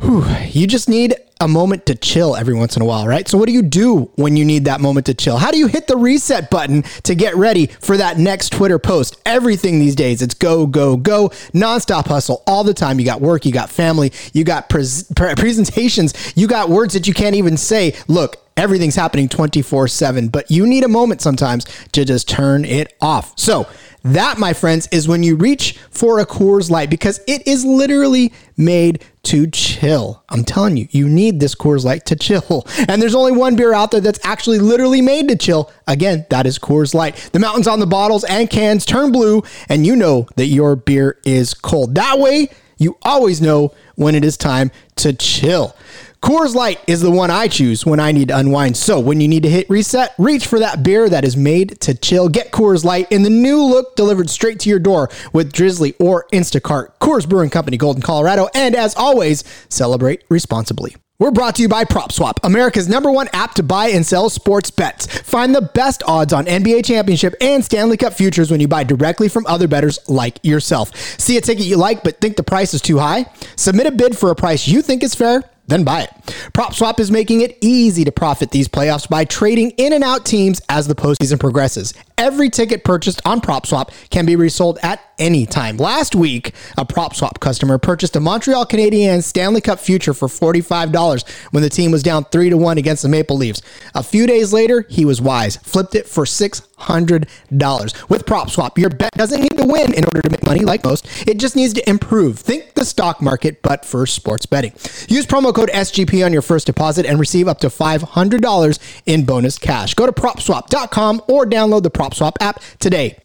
A: Whew, you just need a moment to chill every once in a while, right? So, what do you do when you need that moment to chill? How do you hit the reset button to get ready for that next Twitter post? Everything these days, it's go, go, go, nonstop hustle all the time. You got work, you got family, you got pre- presentations, you got words that you can't even say. Look, everything's happening 24 7, but you need a moment sometimes to just turn it off. So, that, my friends, is when you reach for a Coors Light because it is literally made to chill. I'm telling you, you need this Coors Light to chill. And there's only one beer out there that's actually literally made to chill. Again, that is Coors Light. The mountains on the bottles and cans turn blue, and you know that your beer is cold. That way, you always know when it is time to chill. Coors Light is the one I choose when I need to unwind. So when you need to hit reset, reach for that beer that is made to chill. Get Coors Light in the new look delivered straight to your door with Drizly or Instacart. Coors Brewing Company, Golden, Colorado. And as always, celebrate responsibly. We're brought to you by PropSwap, America's number one app to buy and sell sports bets. Find the best odds on NBA championship and Stanley Cup futures when you buy directly from other bettors like yourself. See a ticket you like but think the price is too high? Submit a bid for a price you think is fair then buy it. PropSwap is making it easy to profit these playoffs by trading in and out teams as the postseason progresses. Every ticket purchased on PropSwap can be resold at any time. Last week, a PropSwap customer purchased a Montreal Canadiens Stanley Cup future for $45 when the team was down 3 to 1 against the Maple Leafs. A few days later, he was wise, flipped it for 6 $100. With PropSwap, your bet doesn't need to win in order to make money like most. It just needs to improve. Think the stock market, but for sports betting. Use promo code SGP on your first deposit and receive up to $500 in bonus cash. Go to PropSwap.com or download the PropSwap app today.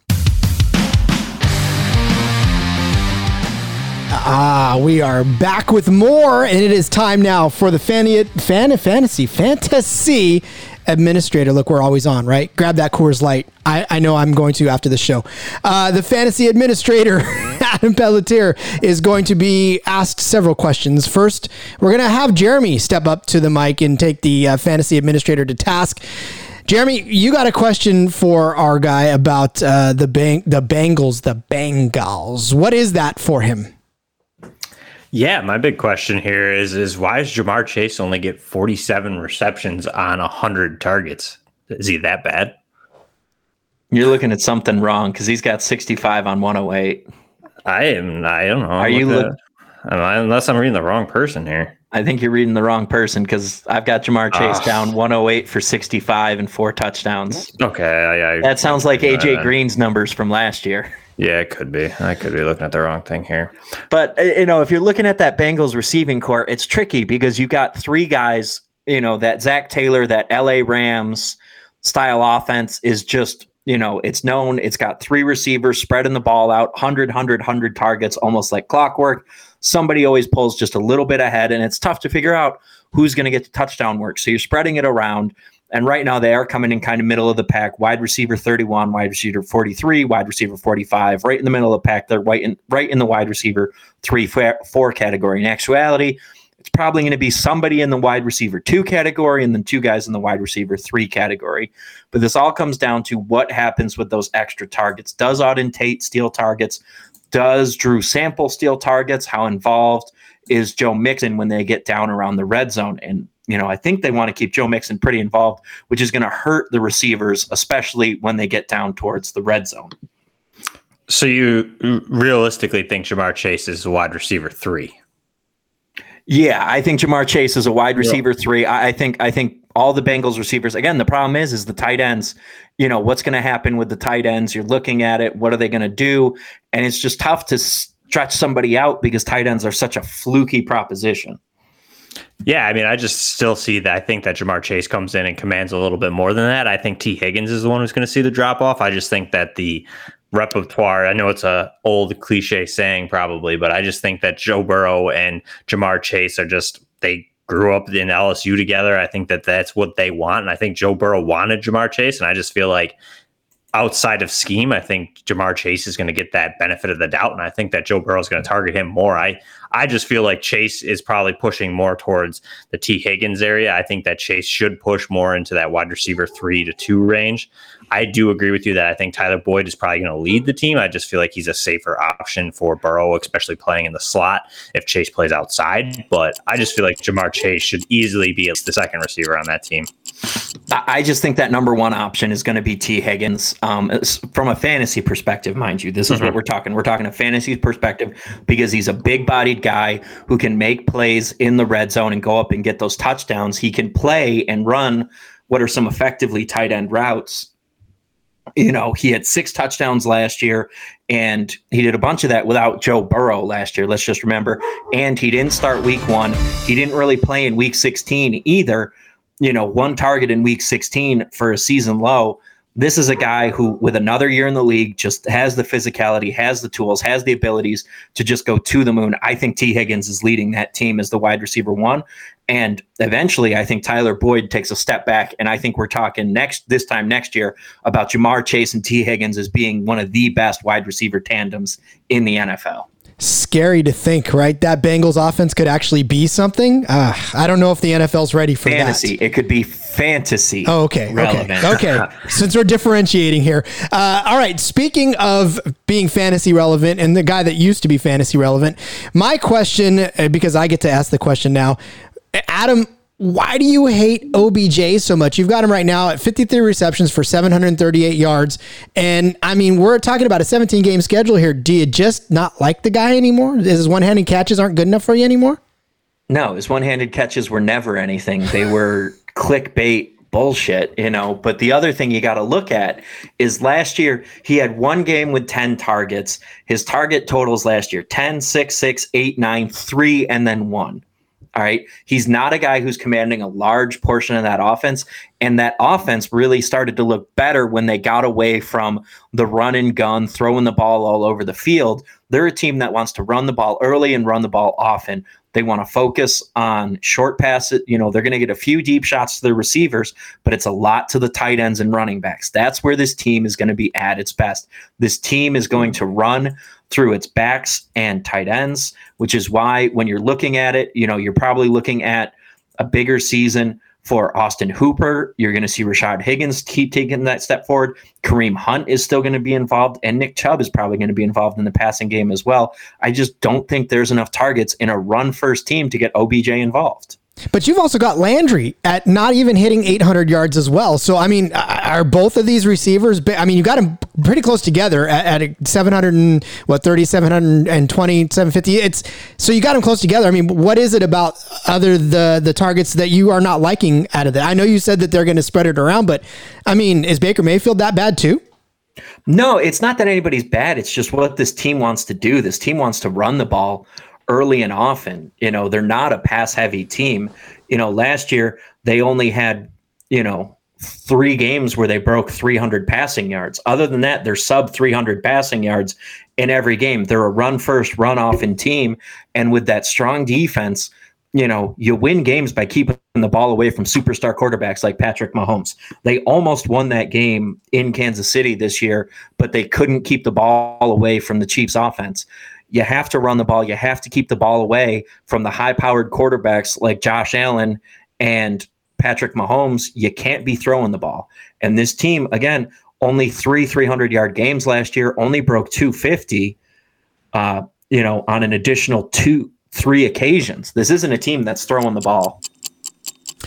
A: Ah, we are back with more, and it is time now for the fan, fan fantasy fantasy administrator. Look, we're always on, right? Grab that Coors Light. I, I know I'm going to after the show. Uh, the fantasy administrator, Adam Pelletier, is going to be asked several questions. First, we're going to have Jeremy step up to the mic and take the uh, fantasy administrator to task. Jeremy, you got a question for our guy about uh, the bang- the Bengals, the Bengals. What is that for him?
C: Yeah, my big question here is is why does Ja'Marr Chase only get 47 receptions on 100 targets? Is he that bad?
B: You're looking at something wrong because he's got 65 on 108.
C: I am. I don't know.
B: Are you
C: Look
B: look-
C: at- unless I'm reading the wrong person here.
B: I think you're reading the wrong person because I've got Ja'Marr Chase
C: Ah.
B: down 108 for 65 and four touchdowns.
C: Okay, I, I,
B: That sounds like AJ
C: Uh,
B: Green's numbers from last year.
C: Yeah, it could be. I could be looking at the wrong thing here.
B: But uh, you know, if you're looking at that Bengals receiving corps, it's tricky because you've got three guys. You know that Zac Taylor, that LA Rams style offense is just you know it's known. It's got three receivers spreading the ball out, 100, 100, 100 targets, almost like clockwork. Somebody always pulls just a little bit ahead, and it's tough to figure out who's going to get the touchdown work. So you're spreading it around. And right now they are coming in kind of middle of the pack. Wide receiver 31, wide receiver 43, wide receiver 45, right in the middle of the pack. They're right in right in the wide receiver three, four, four category. In actuality, probably going to be somebody in the wide receiver two category and then two guys in the wide receiver three category. But this all comes down to what happens with those extra targets. Does Auden Tate steal targets? Does Drew Sample steal targets? How involved is Joe Mixon when they get down around the red zone? And you know, I think they want to keep Joe Mixon pretty involved, which is going to hurt the receivers, especially when they get down towards the red zone.
C: So you realistically think Ja'Marr Chase is wide receiver three?
B: Yeah, I think Ja'Marr Chase is a wide receiver three. I, I think I think all the Bengals receivers. Again, the problem is is the tight ends. You know what's going to happen with the tight ends. You're looking at it. What are they going to do? And it's just tough to stretch somebody out because tight ends are such a fluky proposition.
C: Yeah, I mean, I just still see that. I think that Ja'Marr Chase comes in and commands a little bit more than that. I think Tee Higgins is the one who's going to see the drop off. I just think that the repertoire. I know it's a old cliche saying probably, but I just think that Joe Burrow and Ja'Marr Chase are just they grew up in LSU together. I think that that's what they want, and I think Joe Burrow wanted Ja'Marr Chase, and I just feel like outside of scheme, I think Ja'Marr Chase is going to get that benefit of the doubt, and I think that Joe Burrow is going to target him more. I I just feel like Chase is probably pushing more towards the Tee Higgins area. I think that Chase should push more into that wide receiver three to two range. I do agree with you that I think Tyler Boyd is probably going to lead the team. I just feel like he's a safer option for Burrow, especially playing in the slot if Chase plays outside. But I just feel like Ja'Marr Chase should easily be the second receiver on that team.
B: I just think that number one option is going to be Tee Higgins. Um, from a fantasy perspective, mind you, this is mm-hmm. what we're talking. We're talking a fantasy perspective because he's a big-bodied guy who can make plays in the red zone and go up and get those touchdowns. He can play and run what are some effectively tight end routes. You know, he had six touchdowns last year, and he did a bunch of that without Joe Burrow last year. Let's just remember. And he didn't start week one. He didn't really play in week 16 either you know, one target in week 16 for a season low. This is a guy who, with another year in the league, just has the physicality, has the tools, has the abilities to just go to the moon. I think Tee Higgins is leading that team as the wide receiver one. And eventually, I think Tyler Boyd takes a step back. And I think we're talking next, this time next year, about Ja'Marr Chase and Tee Higgins as being one of the best wide receiver tandems in the NFL
A: scary to think, right? That Bengals offense could actually be something. Uh, I don't know if the NFL's ready for that.
B: fantasy.
A: that.
B: It could be fantasy.
A: Oh, okay.
B: Relevant.
A: Okay. okay. Since we're differentiating here. Uh, all right. Speaking of being fantasy relevant and the guy that used to be fantasy relevant, my question, because I get to ask the question now, Adam, why do you hate OBJ so much? You've got him right now at 53 receptions for 738 yards. And I mean, we're talking about a 17 game schedule here. Do you just not like the guy anymore? Is his one handed catches aren't good enough for you anymore?
B: No, his one handed catches were never anything. They were clickbait bullshit, you know. But the other thing you got to look at is last year he had one game with 10 targets. His target totals last year 10, 6, 6, 8, 9, 3, and then 1. All right. He's not a guy who's commanding a large portion of that offense. And that offense really started to look better when they got away from the run and gun, throwing the ball all over the field. They're a team that wants to run the ball early and run the ball often. They want to focus on short passes. You know, they're going to get a few deep shots to their receivers, but it's a lot to the tight ends and running backs. That's where this team is going to be at its best. This team is going to run through its backs and tight ends, which is why when you're looking at it, you know, you're probably looking at a bigger season for Austin Hooper. You're going to see Rashard Higgins keep taking that step forward. Kareem Hunt is still going to be involved, and Nick Chubb is probably going to be involved in the passing game as well. I just don't think there's enough targets in a run first team to get OBJ involved.
A: But you've also got Landry at not even hitting 800 yards as well. So, I mean, are both of these receivers? I mean, you got them pretty close together at, at 700 and what 30, 720, 750. It's so you got them close together. I mean, what is it about other the the targets that you are not liking out of that? I know you said that they're going to spread it around, but I mean, is Baker Mayfield that bad too?
B: No, it's not that anybody's bad. It's just what this team wants to do. This team wants to run the ball early and often. You know, they're not a pass heavy team. You know, last year they only had, you know, three games where they broke 300 passing yards. Other than that, they're sub 300 passing yards in every game. They're a run first, run often team. And with that strong defense, you know, you win games by keeping the ball away from superstar quarterbacks like Patrick Mahomes. They almost won that game in Kansas City this year, but they couldn't keep the ball away from the Chiefs offense you have to run the ball. You have to keep the ball away from the high powered quarterbacks like Josh Allen and Patrick Mahomes. You can't be throwing the ball. And this team, again, only three 300 yard games last year, only broke 250, uh, you know, on an additional two, three occasions. This isn't a team that's throwing the ball.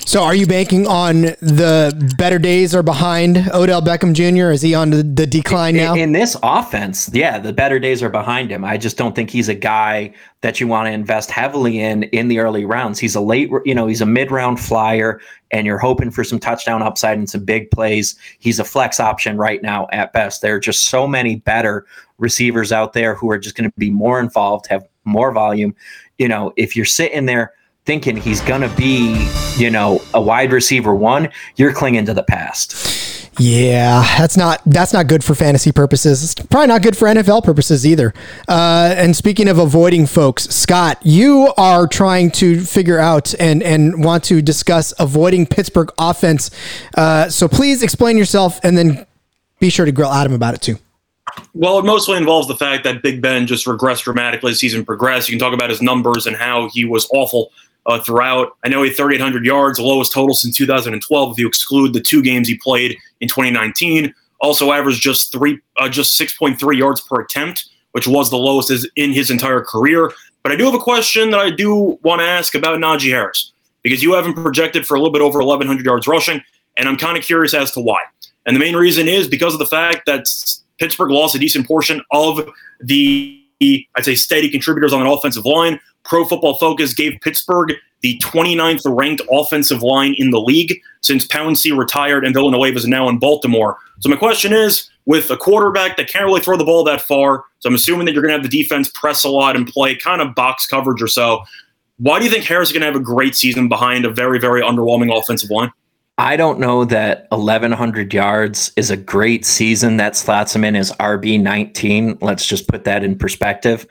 A: So, are you banking on the better days are behind Odell Beckham Jr.? Is he on the, the decline now?
B: In, in, this offense, yeah, the better days are behind him. I just don't think he's a guy that you want to invest heavily in in the early rounds. He's a late, you know, he's a mid round flyer, and you're hoping for some touchdown upside and some big plays. He's a flex option right now at best. There are just so many better receivers out there who are just going to be more involved, have more volume. You know, if you're sitting there thinking he's going to be, you know, a wide receiver one, you're clinging to the past.
A: Yeah, that's not that's not good for fantasy purposes. It's probably not good for NFL purposes either. Uh, and speaking of avoiding folks, Scott, you are trying to figure out and and want to discuss avoiding Pittsburgh offense. Uh, so please explain yourself, and then be sure to grill Adam about it too.
D: Well, it mostly involves the fact that Big Ben just regressed dramatically as season progressed. You can talk about his numbers and how he was awful uh, throughout. I know he had 3,800 yards, the lowest total since 2012 if you exclude the two games he played in 2019. Also averaged just three, uh, just 6.3 yards per attempt, which was the lowest in his entire career. But I do have a question that I do want to ask about Najee Harris because you have him projected for a little bit over 1,100 yards rushing, and I'm kind of curious as to why. And the main reason is because of the fact that Pittsburgh lost a decent portion of the I'd say steady contributors on an offensive line. Pro Football Focus gave Pittsburgh the 29th ranked offensive line in the league since Pouncey retired and Villanueva is now in Baltimore. So my question is, with a quarterback that can't really throw the ball that far, so I'm assuming that you're going to have the defense press a lot and play kind of box coverage or so. Why do you think Harris is going to have a great season behind a very, very underwhelming offensive line?
B: I don't know that 1,100 yards is a great season. That slots him in as RB 19. Let's just put that in perspective.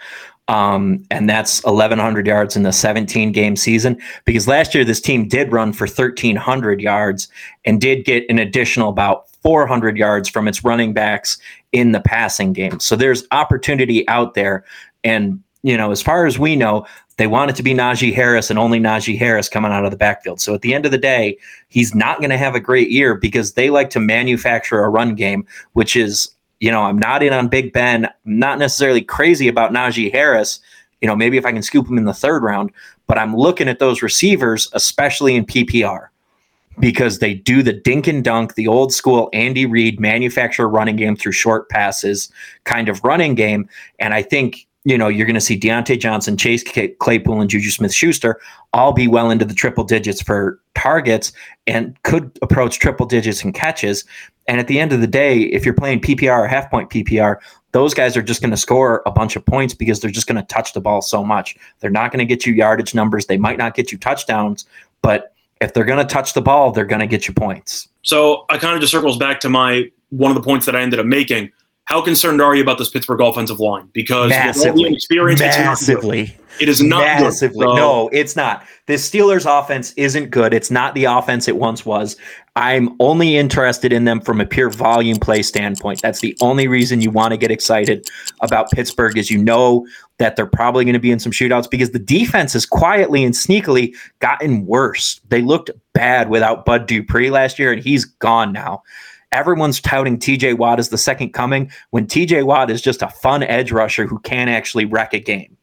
B: Um, and that's 1,100 yards in the 17 game season. Because last year, this team did run for 1,300 yards and did get an additional about 400 yards from its running backs in the passing game. So there's opportunity out there. And, you know, as far as we know, they want it to be Najee Harris and only Najee Harris coming out of the backfield. So at the end of the day, he's not going to have a great year because they like to manufacture a run game, which is you know, I'm not in on Big Ben. I'm not necessarily crazy about Najee Harris. You know, maybe if I can scoop him in the third round, but I'm looking at those receivers, especially in PPR, because they do the dink and dunk, the old school Andy Reid manufacture running game through short passes kind of running game. And I think you know, you're going to see Diontae Johnson, Chase Claypool, and Juju Smith Schuster all be well into the triple digits for targets and could approach triple digits in catches. And at the end of the day, if you're playing PPR or half point PPR, those guys are just going to score a bunch of points because they're just going to touch the ball so much. They're not going to get you yardage numbers. They might not get you touchdowns, but if they're going to touch the ball, they're going to get you points.
D: So I kind of just circles back to my one of the points that I ended up making how concerned are you about this Pittsburgh offensive line? Because
B: massively, experience, massively,
D: it's it is not
B: massively. Good, so. No, it's not. This Steelers offense isn't good. It's not the offense it once was. I'm only interested in them from a pure volume play standpoint. That's the only reason you want to get excited about Pittsburgh is you know that they're probably going to be in some shootouts because the defense has quietly and sneakily gotten worse. They looked bad without Bud Dupree last year, and he's gone now. Everyone's touting TJ Watt as the second coming when TJ Watt is just a fun edge rusher who can actually wreck a game.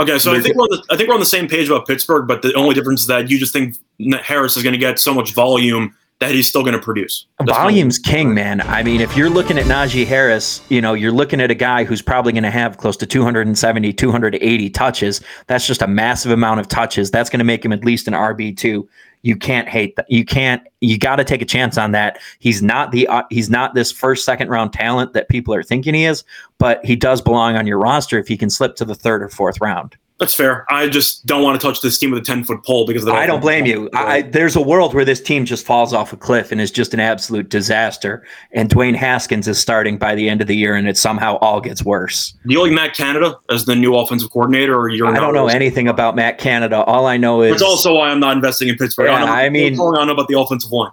D: Okay, so I think we're on the, I think we're on the same page about Pittsburgh, but the only difference is that you just think Harris is going to get so much volume that he's still going to produce.
B: That's Volume's king, man. I mean, if you're looking at Najee Harris, you know, you're looking at a guy who's probably going to have close to 270, 280 touches. That's just a massive amount of touches. That's going to make him at least an RB2. You can't hate that. You can't. You got to take a chance on that. He's not the. Uh, he's not this first, second round talent that people are thinking he is, but he does belong on your roster if he can slip to the third or fourth round.
D: That's fair. I just don't want to touch this team with a 10 foot pole because
B: I don't blame you. I, there's a world where this team just falls off a cliff and is just an absolute disaster. And Dwayne Haskins is starting by the end of the year, and it somehow all gets worse.
D: Do you like Matt Canada as the new offensive coordinator, or you're?
B: I don't know anything about Matt Canada. All I know is
D: it's also why I'm not investing in Pittsburgh.
B: Yeah, I, I mean,
D: I don't know about the offensive line.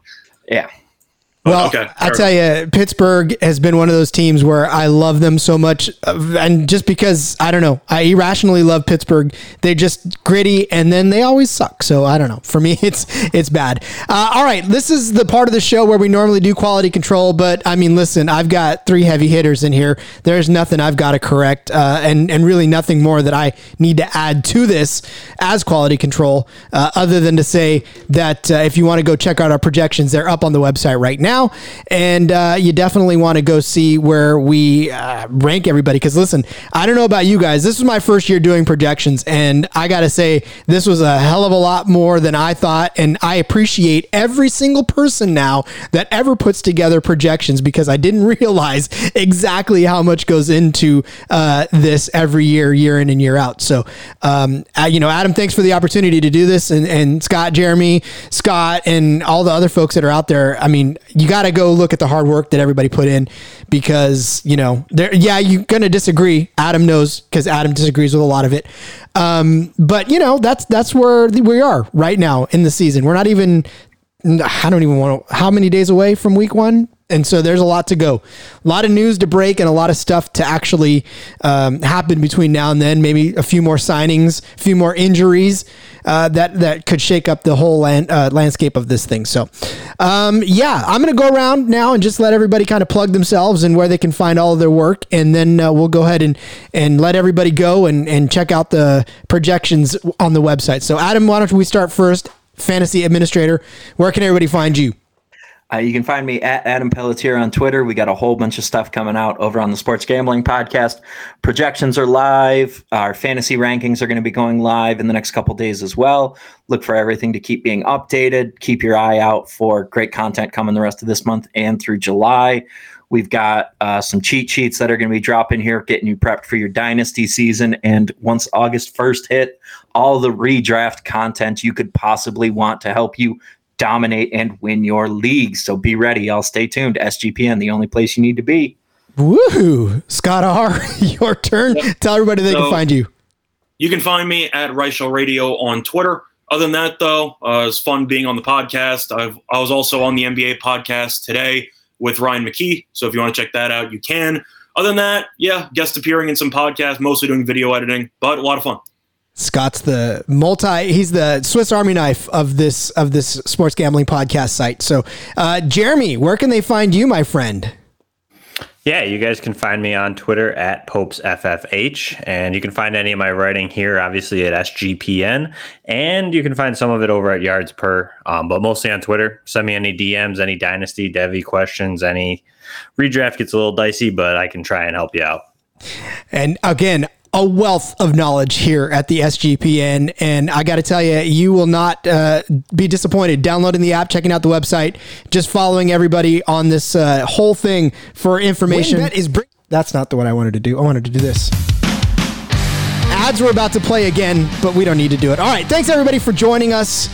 B: Yeah.
A: Well, okay, I tell you, Pittsburgh has been one of those teams where I love them so much, uh, and just because I don't know, I irrationally love Pittsburgh. They're just gritty, and then they always suck. So I don't know. For me, it's it's bad. Uh, all right, this is the part of the show where we normally do quality control, but I mean, listen, I've got three heavy hitters in here. There's nothing I've got to correct, uh, and and really nothing more that I need to add to this as quality control, uh, other than to say that uh, if you want to go check out our projections, they're up on the website right now now. And uh, you definitely want to go see where we uh, rank everybody. Because listen, I don't know about you guys. This was my first year doing projections. And I got to say, this was a hell of a lot more than I thought. And I appreciate every single person now that ever puts together projections because I didn't realize exactly how much goes into uh, this every year, year in and year out. So, um, uh, you know, Adam, thanks for the opportunity to do this. And, and Scott, Jeremy, Scott, and all the other folks that are out there. I mean, you you got to go look at the hard work that everybody put in because you know there yeah you're gonna disagree. Adam knows because adam disagrees with a lot of it. Um, but you know that's that's where we are right now in the season. We're not even i don't even want to how many days away from week one and so there's a lot to go, a lot of news to break, and a lot of stuff to actually um, happen between now and then. Maybe a few more signings, a few more injuries uh, that that could shake up the whole land, uh, landscape of this thing. So, um, yeah, I'm going to go around now and just let everybody kind of plug themselves and where they can find all of their work, and then uh, we'll go ahead and and let everybody go and and check out the projections on the website. So, Adam, why don't we start first? Fantasy administrator, where can everybody find you?
B: Uh, you can find me at Adam Pelletier on Twitter. We got a whole bunch of stuff coming out over on the Sports Gambling Podcast. Projections are live. Our fantasy rankings are going to be going live in the next couple days as well. Look for everything to keep being updated. Keep your eye out for great content coming the rest of this month and through July. We've got uh, some cheat sheets that are going to be dropping here, getting you prepped for your dynasty season. And once August 1st hit, all the redraft content you could possibly want to help you dominate and win your league. So be ready. I'll stay tuned. SGPN, the only place you need to be.
A: Woohoo. Scott R., your turn. Yep. Tell everybody they so, can find you.
D: You can find me at Reichel Radio on Twitter. Other than that, though, uh, it's fun being on the podcast. I've, I was also on the NBA podcast today with Ryan McKee. So if you want to check that out, you can. Other than that, yeah, guest appearing in some podcasts, mostly doing video editing, but a lot of fun.
A: Scott's the multi. He's the Swiss Army knife of this of this sports gambling podcast site. So, uh, Jeremy, where can they find you, my friend?
C: Yeah, you guys can find me on Twitter at Popes FFH, and you can find any of my writing here, obviously at SGPN, and you can find some of it over at Yards Per, um, but mostly on Twitter. Send me any DMs, any Dynasty Devy questions, any redraft gets a little dicey, but I can try and help you out.
A: And again, a wealth of knowledge here at the SGPN. And I got to tell you, you will not uh, be disappointed downloading the app, checking out the website, just following everybody on this uh, whole thing for information. That is br- That's not the one I wanted to do. I wanted to do this. Ads were about to play again, but we don't need to do it. All right. Thanks, everybody, for joining us.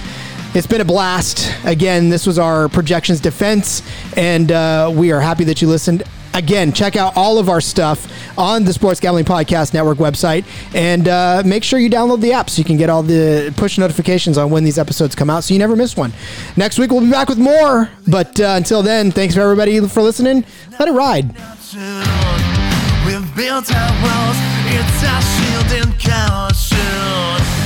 A: It's been a blast. Again, this was our projections defense, and uh, we are happy that you listened Again, check out all of our stuff on the Sports Gambling Podcast Network website and uh, make sure you download the app so you can get all the push notifications on when these episodes come out so you never miss one. Next week, we'll be back with more. But uh, until then, thanks for everybody for listening. Let it ride.
E: We've built our walls, it's our shield and caution.